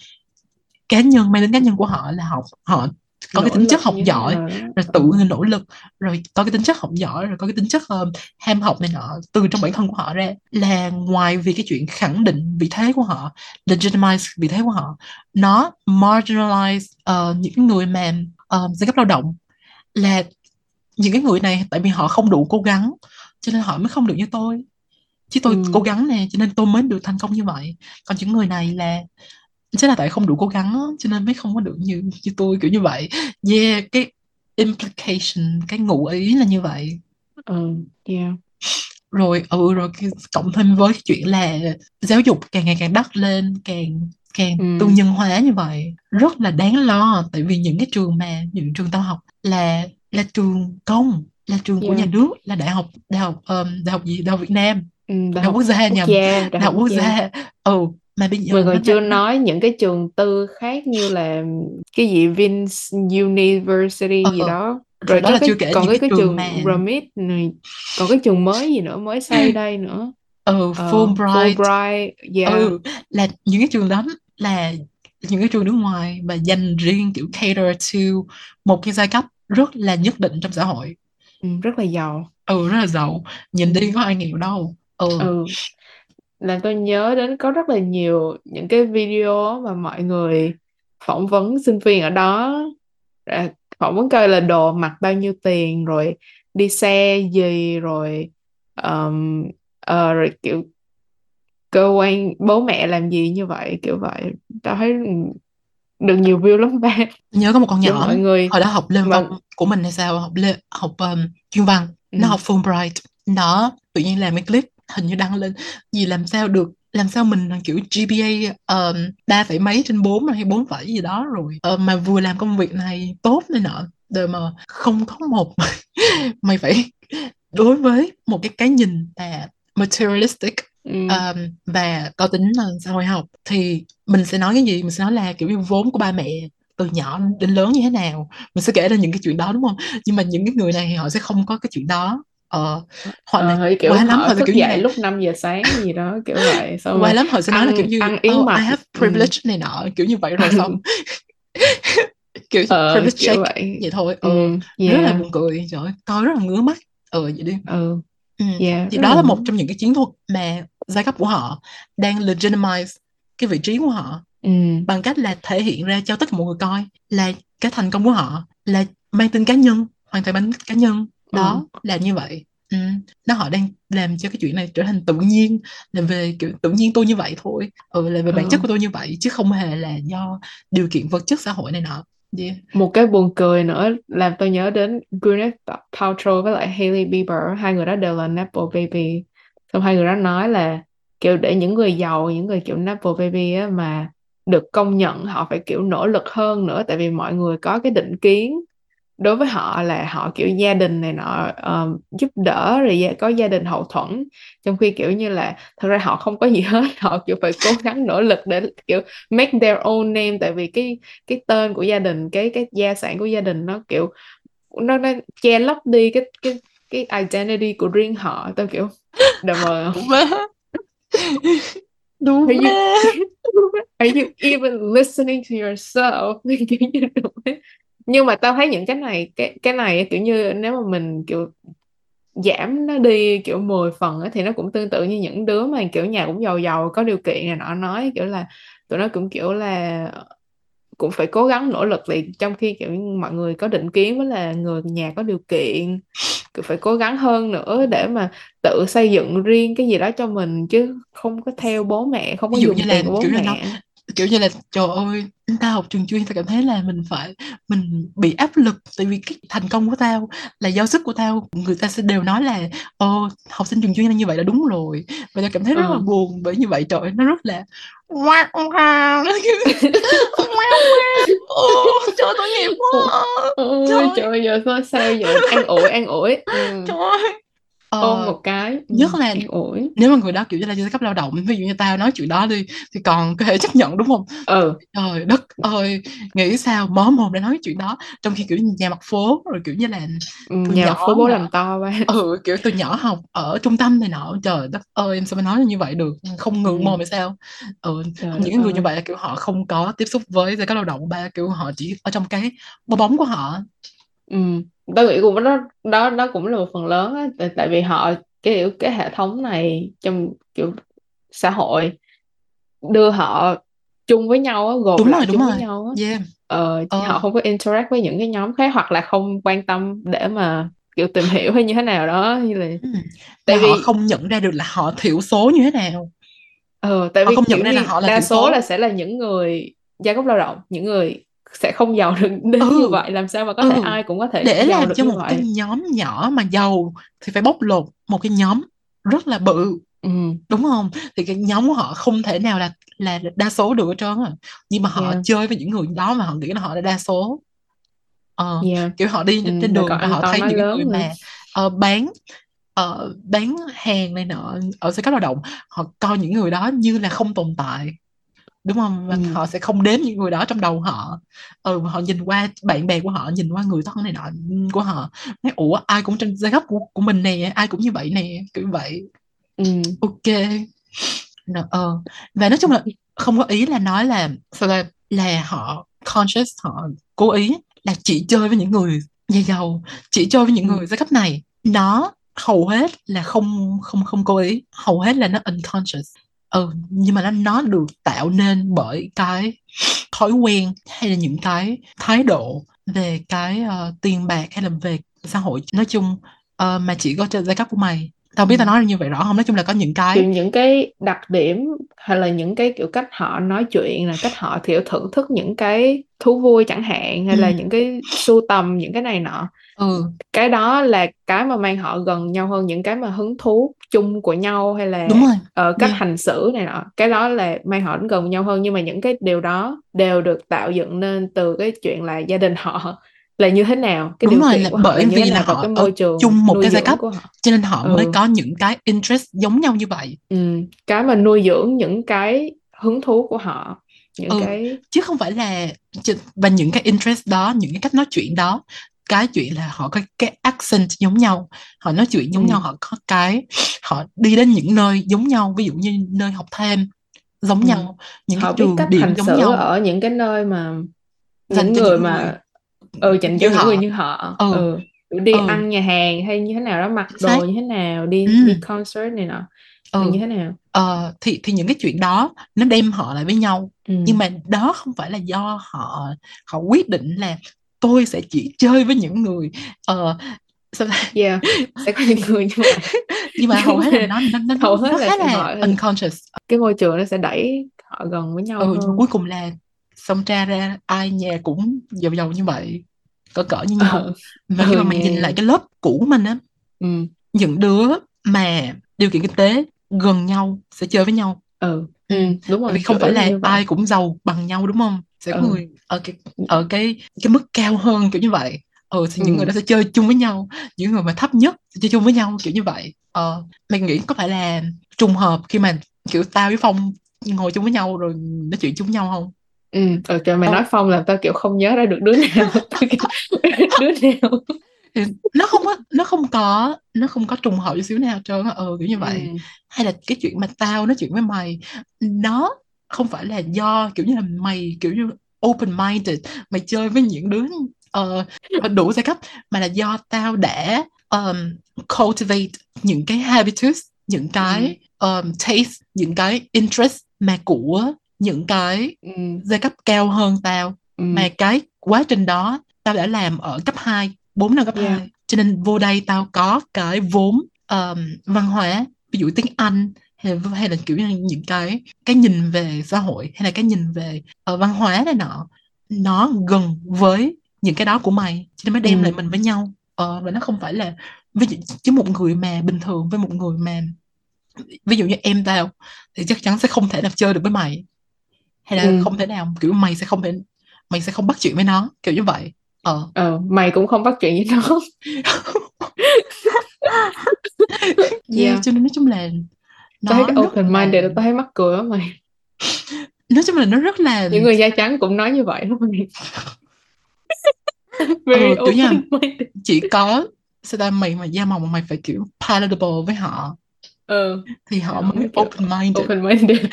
cá nhân mang đến cá nhân của họ là học họ có cái tính chất học giỏi rồi tự ừ. nỗ lực rồi có cái tính chất học giỏi rồi có cái tính chất um, ham học này nọ từ trong bản thân của họ ra. Là ngoài vì cái chuyện khẳng định vị thế của họ legitimize vị thế của họ nó marginalize uh, những người mà uh, giai cấp lao động. Là những cái người này tại vì họ không đủ cố gắng cho nên họ mới không được như tôi. Chứ tôi ừ. cố gắng nè cho nên tôi mới được thành công như vậy. Còn những người này là chắc là tại không đủ cố gắng cho nên mới không có được như như tôi kiểu như vậy. Yeah cái implication cái ngụ ý là như vậy. Ừ yeah. Rồi ừ rồi cộng thêm với cái chuyện là giáo dục càng ngày càng đắt lên càng càng ừ. tư nhân hóa như vậy. Rất là đáng lo tại vì những cái trường mà những trường tao học là là trường công là trường yeah. của nhà nước là đại học đại học um, đại học gì đại học Việt Nam. Ừ, đại, đại học quốc gia nhầm. đại, đại học quốc gia. Ừ mà bây giờ mình còn chưa nói những cái trường tư khác như là cái gì Vince University ờ, gì ờ. đó. Rồi đó là cái, chưa kể còn cái, cái, trường trường mà Ramit này còn cái trường mới gì nữa mới xây đây nữa. Ừ Fulbright, uh, Fulbright yeah. ừ là những cái trường đó là những cái trường nước ngoài và dành riêng kiểu cater to một cái giai cấp rất là nhất định trong xã hội. Ừ, rất là giàu. Ừ rất là giàu. Nhìn đi có ai nghèo đâu. Ừ. ừ làm tôi nhớ đến có rất là nhiều những cái video mà mọi người phỏng vấn sinh viên ở đó. Phỏng vấn coi là đồ mặc bao nhiêu tiền rồi đi xe gì rồi um, uh, rồi kiểu cơ quan bố mẹ làm gì như vậy kiểu vậy. Tao thấy được nhiều view lắm ba nhớ có một con nhỏ mọi người hồi đó học lên văn của mình hay sao học lên học um, chuyên văn ừ. nó học Fulbright. Nó tự nhiên làm cái clip hình như đăng lên. Gì làm sao được làm sao mình kiểu GPA ba um, phẩy mấy trên bốn hay bốn phẩy gì đó rồi. Uh, mà vừa làm công việc này tốt này nọ đời mà không có một mày phải đối với một cái cái nhìn là materialistic ừ. um, và có tính uh, xã hội học. Thì mình sẽ nói cái gì? Mình sẽ nói là kiểu như vốn của ba mẹ từ nhỏ đến lớn như thế nào? Mình sẽ kể ra những cái chuyện đó đúng không? Nhưng mà những cái người này thì họ sẽ không có cái chuyện đó ờ họ là ờ, kiểu quá lắm họ, họ thức dậy lúc 5 giờ sáng gì đó kiểu vậy xong quá lắm họ sẽ nói là kiểu như ăn yến oh, I have privilege ừ. này nọ kiểu như vậy rồi xong kiểu ờ, privilege kiểu check vậy. vậy thôi ừ, ừ yeah. rất là buồn cười trời coi rất là ngứa mắt ờ vậy đi ừ. Ừ. Yeah, thì đó là một trong những cái chiến thuật mà giai cấp của họ đang legitimize cái vị trí của họ ừ. bằng cách là thể hiện ra cho tất cả mọi người coi là cái thành công của họ là mang tính cá nhân hoàn toàn mang cá nhân đó ừ. là như vậy ừ. nó họ đang làm cho cái chuyện này trở thành tự nhiên là về kiểu tự nhiên tôi như vậy thôi ừ, là về bản ừ. chất của tôi như vậy chứ không hề là do điều kiện vật chất xã hội này nọ yeah. một cái buồn cười nữa làm tôi nhớ đến Gwyneth Paltrow với lại Hailey Bieber hai người đó đều là Nepo baby xong hai người đó nói là kiểu để những người giàu những người kiểu Nepo baby á mà được công nhận họ phải kiểu nỗ lực hơn nữa tại vì mọi người có cái định kiến đối với họ là họ kiểu gia đình này nọ um, giúp đỡ rồi có gia đình hậu thuẫn. Trong khi kiểu như là thật ra họ không có gì hết họ kiểu phải cố gắng nỗ lực để kiểu make their own name. Tại vì cái cái tên của gia đình cái cái gia sản của gia đình nó kiểu nó nó che lấp đi cái cái cái identity của riêng họ. Tao kiểu đờ mờ đúng are you, are you even listening to yourself? Kiểu như đúng nhưng mà tao thấy những cái này cái cái này kiểu như nếu mà mình kiểu giảm nó đi kiểu 10 phần ấy, thì nó cũng tương tự như những đứa mà kiểu nhà cũng giàu giàu có điều kiện này nọ nói kiểu là tụi nó cũng kiểu là cũng phải cố gắng nỗ lực thì trong khi kiểu mọi người có định kiến với là người nhà có điều kiện cứ phải cố gắng hơn nữa để mà tự xây dựng riêng cái gì đó cho mình chứ không có theo bố mẹ không có ví dụ dùng như tiền là của bố kiểu là mẹ. nó kiểu như là trời ơi tao học trường chuyên tao cảm thấy là mình phải mình bị áp lực tại vì cái thành công của tao là do sức của tao. Người ta sẽ đều nói là ồ học sinh trường chuyên là như vậy là đúng rồi. Và tao cảm thấy rất là ừ. buồn bởi như vậy trời ơi, nó rất là trời tội nghiệp quá. Trời trời ơi, giờ sao sao giờ? An ủi an ủi. Ừ. trời ơi ôm Ờ, một cái ừ, nhất là ủi. nếu mà người đó kiểu như là giai cấp lao động ví dụ như tao nói chuyện đó đi thì còn có thể chấp nhận đúng không? Ừ. Trời đất ơi nghĩ sao mớ mồm để nói chuyện đó. Trong khi kiểu nhà mặt phố rồi kiểu như là ừ, nhà nhỏ phố bố làm to ba ừ kiểu từ nhỏ học ở trung tâm này nọ trời đất ơi em sao mà nói như vậy được? Không ngượng ừ. mồm hay sao? Ừ trời những người như vậy là kiểu họ không có tiếp xúc với giai cấp lao động ba kiểu họ chỉ ở trong cái bong bóng của họ. Ừ. tao nghĩ cũng đó đó đó cũng là một phần lớn á tại, tại vì họ cái kiểu cái hệ thống này trong kiểu xã hội đưa họ chung với nhau á, gộp đúng rồi lại đúng chung với rồi. nhau á. Yeah. Ờ, chứ họ ờ không có interact với những cái nhóm khác hoặc là không quan tâm để mà kiểu tìm hiểu hay như thế nào đó như là ừ. tại mà họ vì không nhận ra được là họ thiểu số như thế nào. Ờ, tại họ vì không nhận ra là họ là đa thiểu số là số sẽ là những người giai cấp lao động những người sẽ không giàu được đến như ừ. vậy làm sao mà có thể ừ. ai cũng có thể để giàu làm được cho như một cái vậy nhóm nhỏ mà giàu thì phải bóc lột một cái nhóm rất là bự. Ừ. Đúng không? Thì cái nhóm của họ không thể nào là là đa số được hết trơn á. Nhưng mà họ yeah. chơi với những người đó mà họ nghĩ là họ là đa số. Ờ, yeah. kiểu họ đi ừ, trên đường và họ thấy những cái người mà ờ, bán ờ, bán hàng này nọ ở xe cấp lao động họ coi những người đó như là không tồn tại đúng không? Và ừ. họ sẽ không đếm những người đó trong đầu họ. Ừ họ nhìn qua bạn bè của họ nhìn qua người thân này nọ của họ. Nói ủa ai cũng trên giai cấp của, của mình nè ai cũng như vậy nè kiểu vậy. Ừ. Ok. Rồi, ờ và nói chung là không có ý là nói là là là họ conscious họ cố ý là chỉ chơi với những người nhà giàu chỉ chơi với những ừ. người giai cấp này. Nó hầu hết là không không không cố ý. Hầu hết là nó unconscious ừ nhưng mà nó nó được tạo nên bởi cái thói quen hay là những cái thái độ về cái uh, tiền bạc hay là về xã hội. Nói chung uh, mà chỉ có trên giai cấp của mày tao biết tao nói như vậy rõ không? Nói chung là có những kiểu cái những cái đặc điểm hay là những cái kiểu cách họ nói chuyện là cách họ kiểu thưởng thức những cái thú vui chẳng hạn hay ừ là những cái sưu tầm những cái này nọ. Ừ. Cái đó là cái mà mang họ gần nhau hơn những cái mà hứng thú chung của nhau hay là đúng rồi. ờ, cách yeah. hành xử này nọ. Cái đó là mang họ đến gần nhau hơn nhưng mà những cái điều đó đều được tạo dựng nên từ cái chuyện là gia đình họ là như thế nào? Cái đúng điều rồi là là bởi thế vì là họ cái ở môi trường chung một cái giai cấp cho nên họ mới ừ. có những cái interest giống nhau như vậy. Ừ, cái mà nuôi dưỡng những cái hứng thú của họ những ừ cái chứ không phải là và những cái interest đó những cái cách nói chuyện đó cái chuyện là họ có cái accent giống nhau họ nói chuyện giống nhau ừ, họ có cái họ đi đến những nơi giống nhau ví dụ như nơi học thêm giống ừ. nhau những cái họ biết trường cách điểm giống nhau. ở những cái nơi mà dành những cho người những người mà ừ dành cho như những người họ như họ. Ừ. Ừ. Đi ừ. ăn nhà hàng hay như thế nào đó mặc đồ như thế nào ừ. đi đi concert này nọ ừ. như thế nào? Ờ, thì thì những cái chuyện đó nó đem họ lại với nhau. Nhưng ừ mà đó không phải là do họ họ quyết định là tôi sẽ chỉ chơi với những người ờ, sao yeah sẽ có những người như vậy nhưng mà hầu nhưng hết là nó nó nó hầu hết nó là khá là unconscious. Cái môi trường nó sẽ đẩy họ gần với nhau ừ nhưng hơn. cuối cùng là xong ra ra ai nhà cũng giàu giàu như vậy cỡ cỡ như nhau. Ừ, và khi ừ mà mày nhìn lại cái lớp cũ mình á ừ. những đứa mà điều kiện kinh tế gần nhau sẽ chơi với nhau. Ừ ừ, đúng rồi vì không phải là vậy. ai cũng giàu bằng nhau đúng không? Sẽ có ừ. người ở cái ở cái cái mức cao hơn kiểu như vậy. Ừ thì những người ừ đó sẽ chơi chung với nhau. Những người mà thấp nhất sẽ chơi chung với nhau kiểu như vậy. Ờ mày nghĩ có phải là trùng hợp khi mà kiểu tao với Phong ngồi chung với nhau rồi nói chuyện chung với nhau không ừ ừ trời mày Ờ, nói Phong làm tao kiểu không nhớ ra được đứa nào. Tao kiểu, đứa nào? Thì nó không có nó không có nó không có trùng hợp chút xíu nào hết trơn á ừ kiểu như vậy. Ừ hay là cái chuyện mà tao nói chuyện với mày nó không phải là do kiểu như là mày kiểu như open minded mày chơi với những đứa uh, đủ giai cấp mà là do tao đã um, cultivate những cái habitus những ừ. cái um, taste những cái interest mà của những cái ừ. giai cấp cao hơn tao. Ừ. Mà cái quá trình đó tao đã làm ở cấp 2 4 năm cấp yeah. 2 cho nên vô đây tao có cái vốn um, văn hóa ví dụ tiếng Anh hay, hay là kiểu như những cái cái nhìn về xã hội hay là cái nhìn về uh, văn hóa này nọ. Nó gần với những cái đó của mày cho nên mới đem ừ. lại mình với nhau. Ờ, và nó không phải là ví dụ chứ một người mà bình thường với một người mà ví dụ như em tao thì chắc chắn sẽ không thể nào chơi được với mày hay là ừ. không thể nào kiểu mày sẽ không thể mày sẽ không bắt chuyện với nó kiểu như vậy. Ờ. Ờ mày cũng không bắt chuyện với nó. Yeah yeah. cho nên nói chung là tao thấy nó cái open là minded là tao thấy mắc cười á mày. Nói chung là nó rất là những người da trắng cũng nói như vậy đó mày. Very kiểu như minded chỉ có sao ta mày mà da màu mà mày phải kiểu palatable với họ ừ. thì họ mới open minded open minded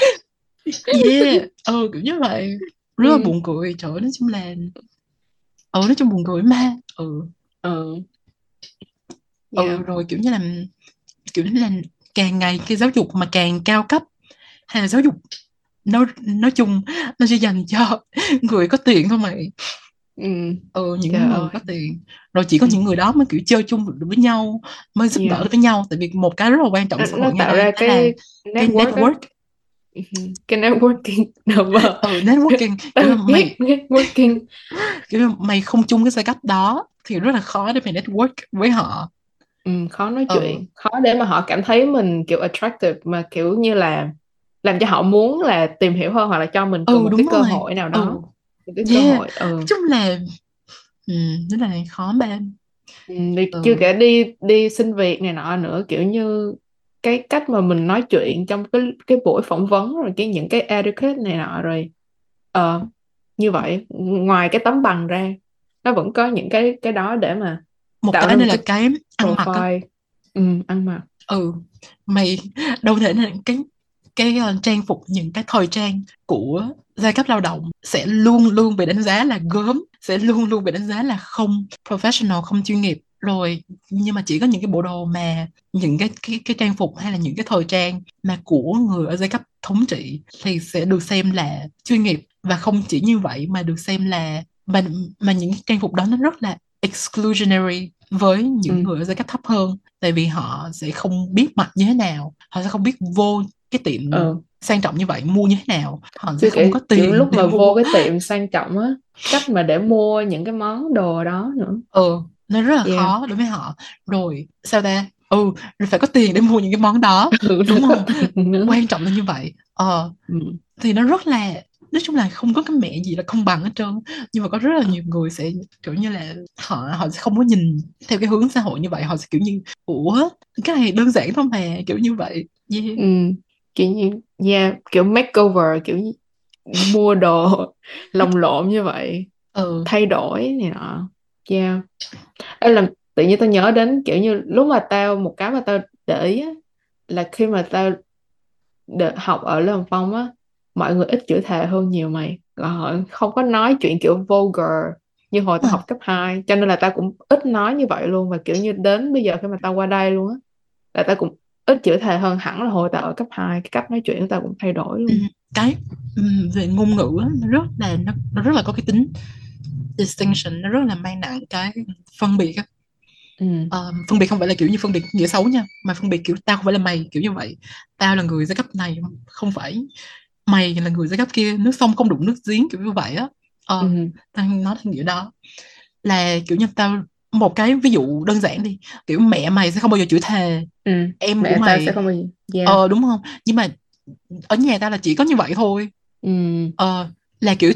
yeah. Ừ kiểu như vậy. Rất là ừ. buồn cười. Trời ơi, nói chung là ừ nói chung buồn cười mà ừ. Ừ. Ừ yeah. rồi kiểu như là kiểu như là càng ngày cái giáo dục mà càng cao cấp hay là giáo dục nói nói chung nó chỉ dành cho người có tiền thôi mày? Ừ. Ừ những trời người ơi. có tiền. Rồi chỉ có ừ. những người đó mới kiểu chơi chung được với nhau mới giúp đỡ yeah. được với nhau. Tại vì một cái rất là quan trọng nó, xã nó hội tạo ra đó là cái cái network network. Ừ, cái networking number ừ networking là ghét mày networking. Kiểu là mày không chung cái giai cấp đó thì rất là khó để mày network với họ. Ừ, khó nói ừ. chuyện. Khó để mà họ cảm thấy mình kiểu attractive mà kiểu như là làm cho họ muốn là tìm hiểu hơn hoặc là cho mình cần ừ một cái cơ rồi. hội nào ừ. đó. Một cái cơ yeah. hội nói ừ chung là ừ rất là khó ban Ừ, đi, chưa ừ kể đi đi xin việc này nọ nữa kiểu như cái cách mà mình nói chuyện trong cái cái buổi phỏng vấn rồi cái những cái etiquette này nọ rồi ờ như vậy ngoài cái tấm bằng ra nó vẫn có những cái cái đó để mà một cái nữa là cái ăn mặc profile. Ừ, ăn mặc. Ừ mày đâu thể là cái cái ờ, trang phục những cái thời trang của giai cấp lao động sẽ luôn luôn bị đánh giá là gớm sẽ luôn luôn bị đánh giá là không professional không chuyên nghiệp rồi nhưng mà chỉ có những cái bộ đồ mà những cái cái cái trang phục hay là những cái thời trang mà của người ở giai cấp thống trị thì sẽ được xem là chuyên nghiệp. Và không chỉ như vậy mà được xem là mà mà những cái trang phục đó nó rất là exclusionary với những ừ. người ở giai cấp thấp hơn. Tại vì họ sẽ không biết mặc như thế nào họ sẽ không biết vô cái tiệm ừ. sang trọng như vậy mua như thế nào. Họ sẽ không có tiền lúc mà vô mua cái tiệm sang trọng á cách mà để mua những cái món đồ đó nữa. Ừ nó rất là yeah. khó đối với họ. Rồi sao ta? Ừ rồi phải có tiền để mua những cái món đó. Ừ, đúng không? quan trọng là như vậy. Ờ ừ. thì nó rất là nói chung là không có cái mẹ gì là công bằng hết trơn. Nhưng mà có rất là nhiều người sẽ kiểu như là họ họ sẽ không có nhìn theo cái hướng xã hội như vậy. Họ sẽ kiểu như ủa cái này đơn giản thôi mà kiểu như vậy. Yeah. ừ. kiểu như yeah kiểu makeover kiểu như mua đồ lồng lộn như vậy. Ừ. Thay đổi này nọ yeah. Ê, làm tự nhiên tao nhớ đến kiểu như lúc mà tao một cái mà tao để ý á, là khi mà tao đợt học ở Hồng Phong á mọi người ít chữ thề hơn nhiều mày. Họ không có nói chuyện kiểu vulgar như hồi tao Ờ, học cấp 2 cho nên là tao cũng ít nói như vậy luôn. Và kiểu như đến bây giờ khi mà tao qua đây luôn á là tao cũng ít chữ thề hơn hẳn là hồi tao ở cấp 2 cái cách nói chuyện của tao cũng thay đổi ừ, luôn cái ừ, về ngôn ngữ á, nó rất là nó, nó rất là có cái tính distinction nó rất là mang nặng cái phân biệt á. Ừ. Ờ, phân biệt không phải là kiểu như phân biệt nghĩa xấu nha mà phân biệt kiểu tao không phải là mày kiểu như vậy. Tao là người giai cấp này không phải. Mày là người giai cấp kia nước sông không đụng nước giếng kiểu như vậy á. Ừ. ờ tao nói theo nghĩa đó. Là kiểu như tao một cái ví dụ đơn giản đi kiểu mẹ mày sẽ không bao giờ chửi thề. Ừ. Em của mẹ tao sẽ mày không bao giờ yeah. Ờ đúng không? Nhưng mà ở nhà tao là chỉ có như vậy thôi. Ừ. Ờ là kiểu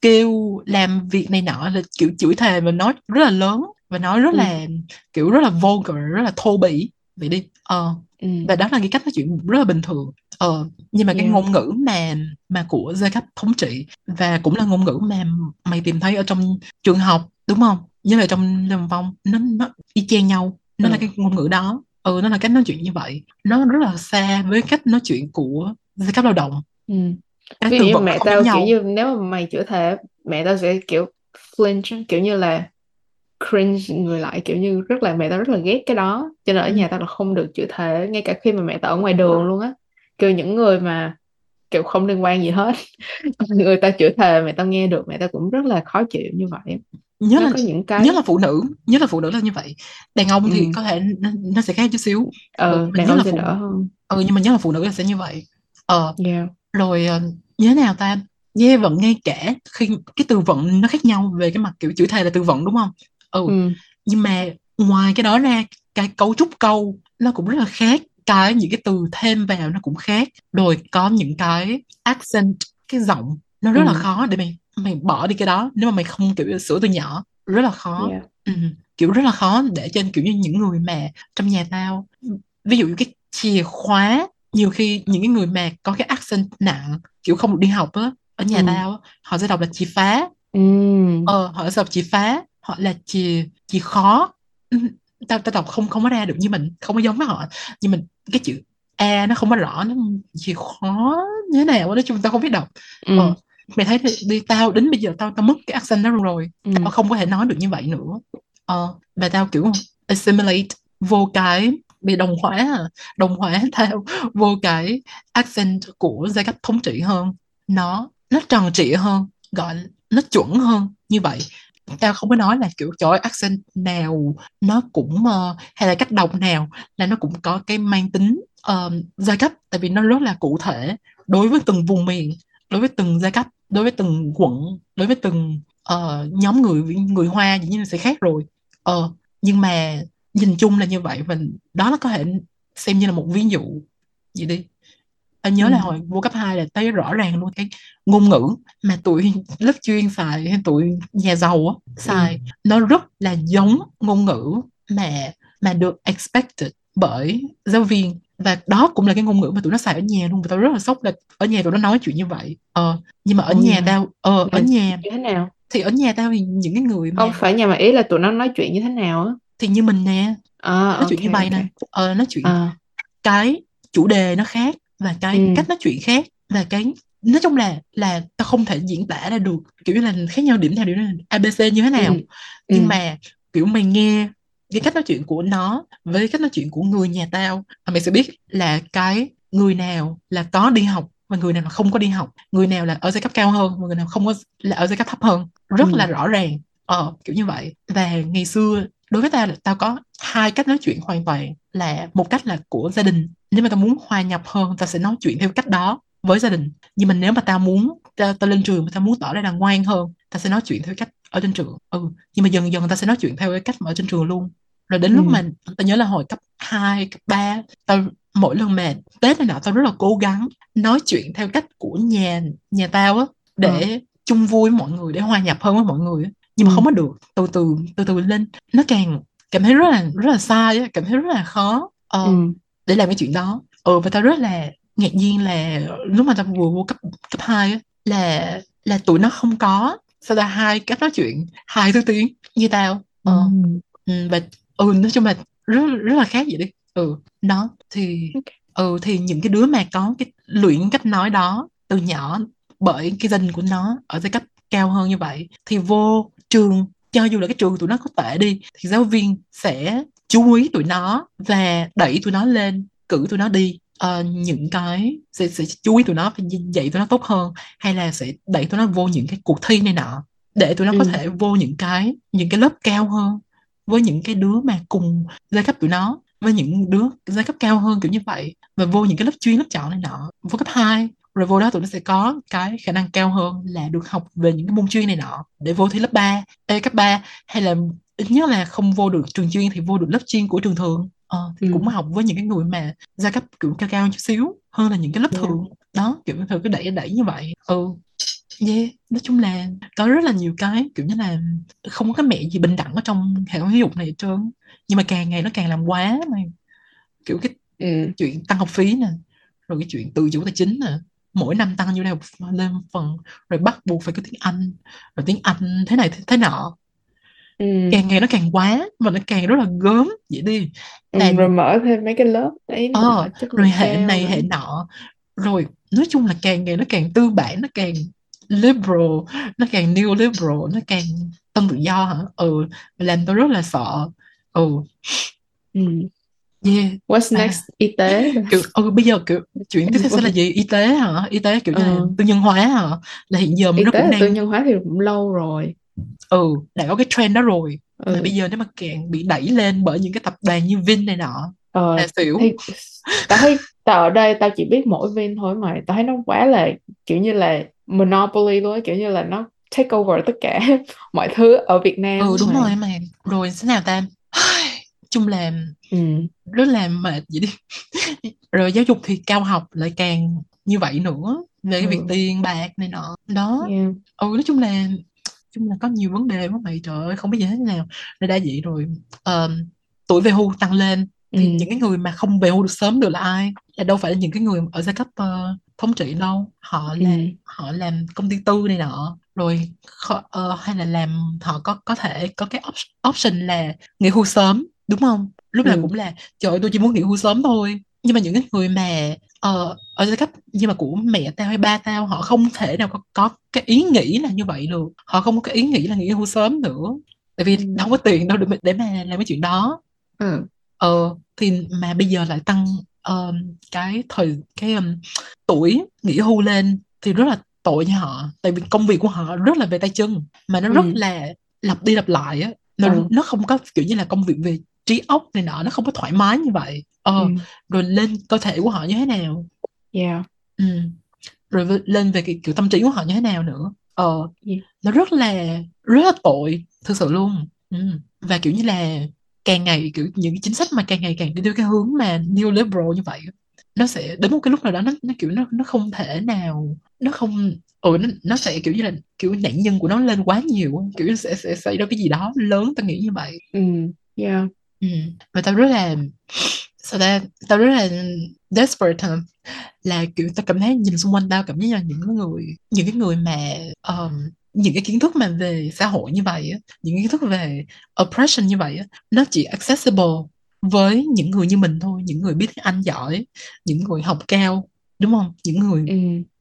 kêu làm việc này nọ là kiểu chửi thề và nói rất là lớn và nói rất ừ. là kiểu rất là vulgar rất là thô bỉ. Vậy đi ờ ừ. và đó là cái cách nói chuyện rất là bình thường. Ờ nhưng mà cái yeah. ngôn ngữ mà mà của giai cấp thống trị và cũng là ngôn ngữ mà mày tìm thấy ở trong trường học đúng không? Như là trong lâm vong nó nó y chang nhau. Nó là ừ. cái ngôn ngữ đó. Ừ nó là cách nói chuyện như vậy. Nó rất là xa với cách nói chuyện của giai cấp lao động. Ừ cái ví dụ như mẹ tao kiểu nhau. như nếu mà mày chửi thề mẹ tao sẽ kiểu flinch kiểu như là cringe người lại kiểu như rất là mẹ tao rất là ghét cái đó. Cho nên ở ừ. nhà tao là không được chửi thề ngay cả khi mà mẹ tao ở ngoài đường luôn á. Kiểu những người mà kiểu không liên quan gì hết người ta chửi thề mẹ tao nghe được mẹ tao cũng rất là khó chịu như vậy. Nhớ nó là có những nhớ là cái phụ nữ nhớ là phụ nữ là như vậy. Đàn ông thì ừ. có thể nó, nó sẽ khác chút xíu. Ừ, ờ mình đàn ông là phụ đỡ hơn. Ừ, nhưng mà nhớ là phụ nữ là sẽ như vậy. Ờ. Yeah rồi ờ, như thế nào ta? Nghe vận ngay cả khi cái từ vận nó khác nhau về cái mặt kiểu chữ thề là từ vận đúng không? Ừ. Ừ. Nhưng mà ngoài cái đó ra cái cấu trúc câu nó cũng rất là khác cái những cái từ thêm vào nó cũng khác. Rồi có những cái accent cái giọng nó rất là ừ. khó để mày mày bỏ đi cái đó nếu mà mày không kiểu sửa từ nhỏ rất là khó. Yeah. Ừ. kiểu rất là khó để cho kiểu như những người mà trong nhà tao ví dụ như cái chìa khóa nhiều khi những cái người mà có cái accent nặng kiểu không được đi học á ở nhà ừ. tao á, họ sẽ đọc là chìa phá. Ừ. Ờ họ sẽ đọc chìa phá họ là chìa chìa khó. Ừ, tao tao đọc không không có ra được như mình không có giống với họ. Nhưng mình cái chữ a nó không có rõ nó chìa khó như thế nào nói chung tao không biết đọc. Ừ. Ờ mày thấy đi, đi tao đến bây giờ tao tao mất cái accent đó rồi. Ừ. Tao không có thể nói được như vậy nữa. Ờ và tao kiểu assimilate vô cái bị đồng hóa à? đồng hóa theo vô cái accent của giai cấp thống trị hơn. Nó nó tròn trị hơn gọi nó chuẩn hơn như vậy. Tao không có nói là kiểu trời accent nào nó cũng uh, hay là cách đọc nào là nó cũng có cái mang tính uh, giai cấp. Tại vì nó rất là cụ thể đối với từng vùng miền đối với từng giai cấp đối với từng quận đối với từng uh, nhóm người người Hoa dĩ nhiên là sẽ khác rồi. Uh, nhưng mà nhìn chung là như vậy và đó nó có thể xem như là một ví dụ vậy đi. Anh nhớ là ừ. hồi vô cấp 2 là thấy rõ ràng luôn cái ngôn ngữ mà tụi lớp chuyên xài hay tụi nhà giàu á ừ. Xài nó rất là giống ngôn ngữ mà mà được expected bởi giáo viên. Và đó cũng là cái ngôn ngữ mà tụi nó xài ở nhà luôn. Và tao rất là sốc là ở nhà tụi nó nói chuyện như vậy. Ờ nhưng mà ở vậy nhà tao ờ ở là nhà như thế nào? thì ở nhà tao thì những cái người mà không phải nhà mà ý là tụi nó nói chuyện như thế nào á thì như mình nè à nói chuyện như vậy nè ok. ờ nói chuyện à. cái chủ đề nó khác và cái ừ. cách nói chuyện khác và cái nói chung là là tao không thể diễn tả ra được kiểu như là khác nhau điểm nào điểm nào ABC như thế ừ nào. Ừ. Nhưng mà kiểu mày nghe cái cách nói chuyện của nó với cách nói chuyện của người nhà tao mà mày sẽ biết là cái người nào là có đi học và người nào là không có đi học. Người nào là ở giai cấp cao hơn và người nào không có là ở giai cấp thấp hơn. Rất là ừ rõ ràng. Ờ kiểu như vậy. Và ngày xưa đối với tao là tao có hai cách nói chuyện hoàn toàn là một cách là của gia đình. Nếu mà tao muốn hòa nhập hơn tao sẽ nói chuyện theo cách đó với gia đình. Nhưng mà nếu mà tao muốn tao, tao lên trường mà tao muốn tỏ ra là ngoan hơn tao sẽ nói chuyện theo cách ở trên trường. Ừ nhưng mà dần dần tao sẽ nói chuyện theo cái cách mà ở trên trường luôn. Rồi đến lúc ừ. mà tao nhớ là hồi cấp 2, cấp 3 tao mỗi lần mà Tết này nọ tao rất là cố gắng nói chuyện theo cách của nhà nhà tao á để chung vui với mọi người để hòa nhập hơn với mọi người nhưng mà ừ. không có được. Từ từ từ từ lên. Nó càng cảm thấy rất là rất là sai cảm thấy rất là khó. Ờ, ừ. để làm cái chuyện đó. Ừ và tao rất là ngạc nhiên là lúc mà tao vừa vô cấp cấp 2 á là là tụi nó không có. Sao ta? Hai cách nói chuyện hai thứ tiếng như tao. Ừ ờ. Ừ, và ừ nói chung là rất rất là khác vậy đi. Ừ đó thì ừ thì những cái đứa mà có cái luyện cách nói đó từ nhỏ bởi cái đình của nó ở giai cấp cao hơn như vậy thì vô trường cho dù là cái trường tụi nó có tệ đi thì giáo viên sẽ chú ý tụi nó và đẩy tụi nó lên cử tụi nó đi. Ờ, những cái sẽ, sẽ chú ý tụi nó và dạy tụi nó tốt hơn hay là sẽ đẩy tụi nó vô những cái cuộc thi này nọ để tụi nó có ừ. thể vô những cái những cái lớp cao hơn với những cái đứa mà cùng giai cấp tụi nó với những đứa giai cấp cao hơn kiểu như vậy và vô những cái lớp chuyên lớp chọn này nọ. Vô cấp 2 rồi vô đó tụi nó sẽ có cái khả năng cao hơn là được học về những cái môn chuyên này nọ để vô thi lớp 3 Ê, cấp 3 hay là ít nhất là không vô được trường chuyên thì vô được lớp chuyên của trường thường. Ờ, thì Ừ. cũng học với những cái người mà gia cấp kiểu cao cao chút xíu hơn là những cái lớp Yeah. thường. Đó kiểu thử cái đẩy đẩy như vậy. Ừ. Yeah nói chung là có rất là nhiều cái kiểu như là không có cái mẹ gì bình đẳng ở trong hệ thống giáo dục này hết trơn. Nhưng mà càng ngày nó càng làm quá mà kiểu cái Ừ. chuyện tăng học phí nè rồi cái chuyện tự chủ tài chính nè mỗi năm tăng như đây lên phần rồi bắt buộc phải có tiếng Anh rồi tiếng Anh thế này thế, thế nọ. Ừ. càng ngày nó càng quá và nó càng rất là gớm vậy đi. Ừ, là rồi mở thêm mấy cái lớp đấy ờ rồi hệ này hệ nọ. Rồi nói chung là càng ngày nó càng tư bản nó càng liberal nó càng new liberal nó càng tân tự do hả? Ừ làm tôi rất là sợ. Ừ. Ừ. yeah. What's à. next? Y tế kiểu ừ, bây giờ kiểu chuyện tiếp theo sẽ là gì? Y tế hả? Y tế kiểu như Ờ, tư nhân hóa hả? Là hiện giờ y nó tế cũng là tư đang nhân hóa thì cũng lâu rồi. Ừ đã có cái trend đó rồi. Mà ừ. bây giờ nếu mà càng bị đẩy lên bởi những cái tập đoàn như Vin này nọ ờ, là xỉu. thì tao thấy tao ở đây tao chỉ biết mỗi Vin thôi mà tao thấy nó quá là kiểu như là monopoly luôn kiểu như là nó take over tất cả mọi thứ ở Việt Nam ừ đúng mà. rồi mà rồi thế nào ta chung là ừ. rất là mệt vậy đi rồi giáo dục thì cao học lại càng như vậy nữa về cái việc Ừ. tiền bạc này nọ đó Yeah. ừ nói chung là chung là có nhiều vấn đề quá mày trời ơi không biết gì thế nào nên đã vậy rồi ờm, tuổi về hưu tăng lên Ừ. thì những cái người mà không về hưu được sớm được là ai là đâu phải là những cái người ở giai cấp ờ, thống trị đâu họ Ừ. là họ làm công ty tư này nọ rồi ờ, hay là làm họ có có thể có cái op- option là nghỉ hưu sớm đúng không lúc nào Ừ. cũng là trời ơi tôi chỉ muốn nghỉ hưu sớm thôi nhưng mà những cái người mà ờ, ở giai cấp nhưng mà của mẹ tao hay ba tao họ không thể nào có, có cái ý nghĩ là như vậy được họ không có cái ý nghĩ là nghỉ hưu sớm nữa tại vì Ừ. đâu có tiền đâu để, để mà làm cái chuyện đó Ừ. ờ thì mà bây giờ lại tăng um, cái thời cái um, tuổi nghỉ hưu lên thì rất là tội cho họ tại vì công việc của họ rất là về tay chân mà nó rất Ừ. là lặp đi lặp lại á nó Ừ. nó không có kiểu như là công việc về trí óc này nọ nó không có thoải mái như vậy ờ Ừ. rồi lên cơ thể của họ như thế nào Yeah. ừ. rồi lên về cái kiểu tâm trí của họ như thế nào nữa ờ Yeah. nó rất là rất là tội thực sự luôn ừ. và kiểu như là càng ngày kiểu những cái chính sách mà càng ngày càng đi theo cái hướng mà neoliberal như vậy nó sẽ đến một cái lúc nào đó nó nó kiểu nó nó không thể nào nó không ừ nó, nó sẽ kiểu như là kiểu nạn nhân của nó lên quá nhiều kiểu sẽ sẽ xảy ra cái gì đó lớn tao nghĩ như vậy Ừ. Yeah. Ừ. và tao rất là sao ta tao rất là desperate hả? là kiểu tao cảm thấy nhìn xung quanh tao cảm thấy là những người những cái người mà um, những cái kiến thức mà về xã hội như vậy á, những kiến thức về oppression như vậy á, nó chỉ accessible với những người như mình thôi những người biết tiếng Anh giỏi những người học cao đúng không những người Ừ.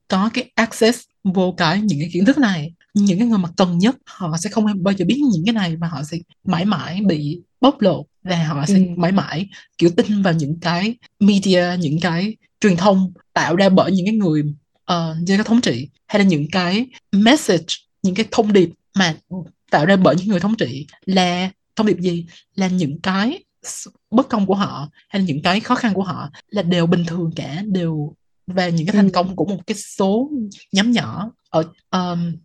có cái access vô cái những cái kiến thức này những cái người mà cần nhất họ sẽ không bao giờ biết những cái này và họ sẽ mãi mãi bị bóc lột và họ sẽ Ừ. mãi mãi kiểu tin vào những cái media những cái truyền thông tạo ra bởi những cái người uh, cái thống trị hay là những cái message những cái thông điệp mà tạo ra bởi những người thống trị là thông điệp gì là những cái bất công của họ hay là những cái khó khăn của họ là đều bình thường cả đều và những cái thành Ừ. công của một cái số nhóm nhỏ ở um,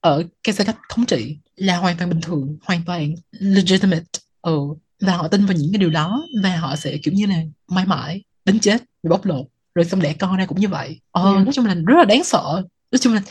ở cái giai cấp thống trị là hoàn toàn bình thường hoàn toàn legitimate ừ. và họ tin vào những cái điều đó và họ sẽ kiểu như là mãi mãi đến chết bị bóc lột rồi xong đẻ con ra cũng như vậy ờ, Yeah. nói chung là rất là đáng sợ nói chung là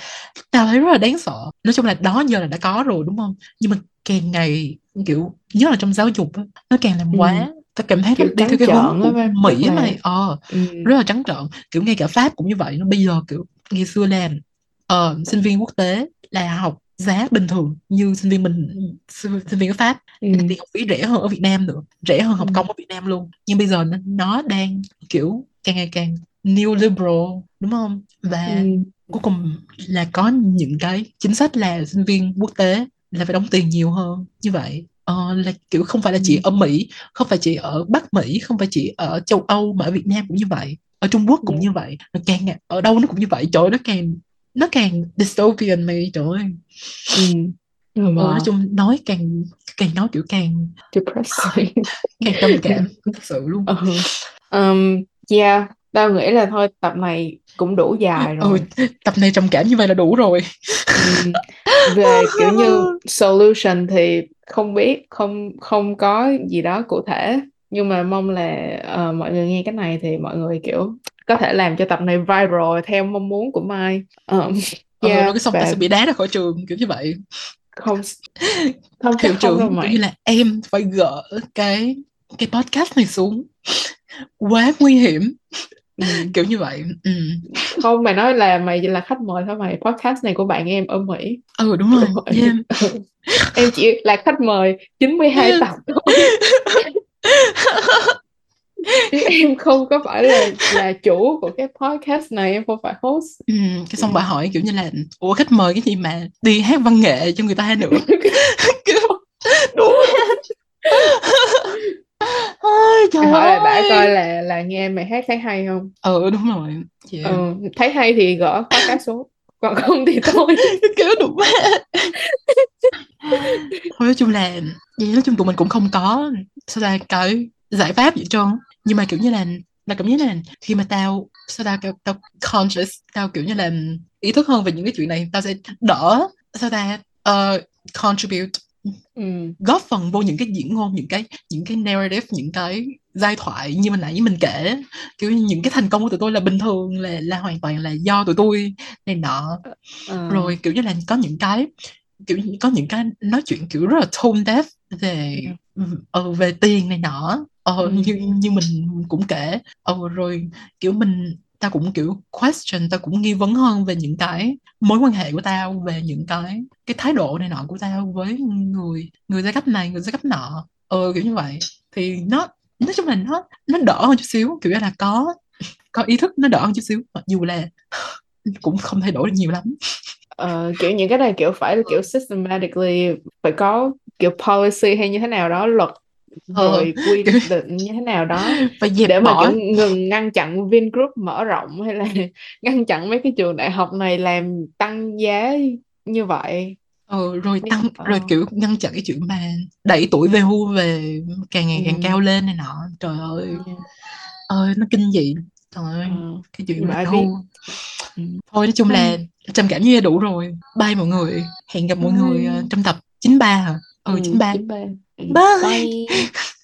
tao thấy rất là đáng sợ nói chung là đó giờ là đã có rồi đúng không nhưng mà càng ngày kiểu nhất là trong giáo dục nó càng làm Ừ. quá tao cảm thấy Kiểu đi theo cái hướng của Mỹ mày ờ ừ. rất là trắng trợn kiểu ngay cả Pháp cũng như vậy nó bây giờ kiểu ngày xưa làm ờ, sinh viên quốc tế là học giá bình thường như sinh viên mình sinh, viên ở Pháp Ừ. Tiền học phí rẻ hơn ở Việt Nam nữa rẻ hơn học Ừ. công ở Việt Nam luôn nhưng bây giờ nó, đang kiểu càng ngày càng neoliberal đúng không và Ừ. cuối cùng là có những cái chính sách là sinh viên quốc tế là phải đóng tiền nhiều hơn như vậy ờ, là kiểu không phải là chỉ Ừ. ở Mỹ không phải chỉ ở Bắc Mỹ không phải chỉ ở châu Âu mà ở Việt Nam cũng như vậy ở Trung Quốc cũng Yeah. như vậy nó càng ở đâu nó cũng như vậy trời nó càng nó càng dystopian mày trời ơi Ừ. ừ, nói chung nói càng càng nói kiểu càng Depressing. càng trầm cảm thật sự luôn Ừ. Um, yeah, tao nghĩ là thôi tập này cũng đủ dài ừ rồi. tập này trầm cảm như vậy là đủ rồi Ừm, về kiểu như solution thì không biết không không có gì đó cụ thể nhưng mà mong là ờ, mọi người nghe cái này thì mọi người kiểu có thể làm cho tập này viral theo mong muốn của Mai um, ờ yeah, cái xong ta và sẽ bị đá ra khỏi trường kiểu như vậy không không hiệu chắc không đâu trưởng kiểu như là em phải gỡ cái cái podcast này xuống quá nguy hiểm ừ. kiểu như vậy ừ, không mày nói là mày là khách mời thôi mày podcast này của bạn em ở Mỹ ừ đúng rồi Đúng rồi. yeah. Em chỉ là khách mời 92 Yeah. tập thôi chứ em không có phải là là chủ của cái podcast này em không phải host. Ừ, cái xong bà hỏi kiểu như là ủa khách mời cái gì mà đi hát văn nghệ cho người ta nữa? Kiểu đúng. Ôi, trời hỏi ơi. coi là là nghe mày hát thấy hay không? Ừ đúng rồi. Yeah. ừ, thấy hay thì gõ podcast xuống còn không thì thôi. Kiểu đúng thôi nói chung là vậy nói chung tụi mình cũng không có sao ta cái giải pháp gì trơn. Nhưng mà kiểu như là là cảm giác là khi mà tao sao ta tao, tao conscious tao kiểu như là ý thức hơn về những cái chuyện này tao sẽ đỡ sao ta uh, contribute ừ. góp phần vô những cái diễn ngôn những cái những cái narrative những cái giai thoại như mình nãy mình kể kiểu như những cái thành công của tụi tôi là bình thường là là hoàn toàn là do tụi tôi này nọ Ờ. rồi kiểu như là có những cái kiểu như có những cái nói chuyện kiểu rất là tone deaf về ờ, về tiền này nọ ờ, Ừ. như như mình cũng kể ờ, rồi kiểu mình tao cũng kiểu question tao cũng nghi vấn hơn về những cái mối quan hệ của tao về những cái cái thái độ này nọ của tao với người người giai cấp này người giai cấp nọ. Ờ kiểu như vậy. Thì nó nói chung là nó nó đỡ hơn chút xíu kiểu là có có ý thức nó đỡ hơn chút xíu mặc dù là cũng không thay đổi được nhiều lắm. Ờ, kiểu những cái này kiểu phải là kiểu systematically phải có kiểu policy hay như thế nào đó luật Ờ, rồi quy định như thế nào đó. Dẹp để mà bỏ. kiểu ngừng ngăn chặn Vingroup mở rộng hay là ngăn chặn mấy cái trường đại học này làm tăng giá như vậy? Ờ, rồi tăng ờ. rồi kiểu ngăn chặn cái chuyện mà đẩy tuổi về hưu về càng ngày càng Ừ. cao lên này nọ. Trời ơi. Ơi nó kinh dị. Trời ơi Ờ, cái chuyện mà biết. Ừ. thôi nói chung là trầm cảm như đủ rồi. Bye mọi người. Hẹn gặp mọi người ờ, trong tập 93 hả? Ừ 93 chín ba. Ừ, Bye. bye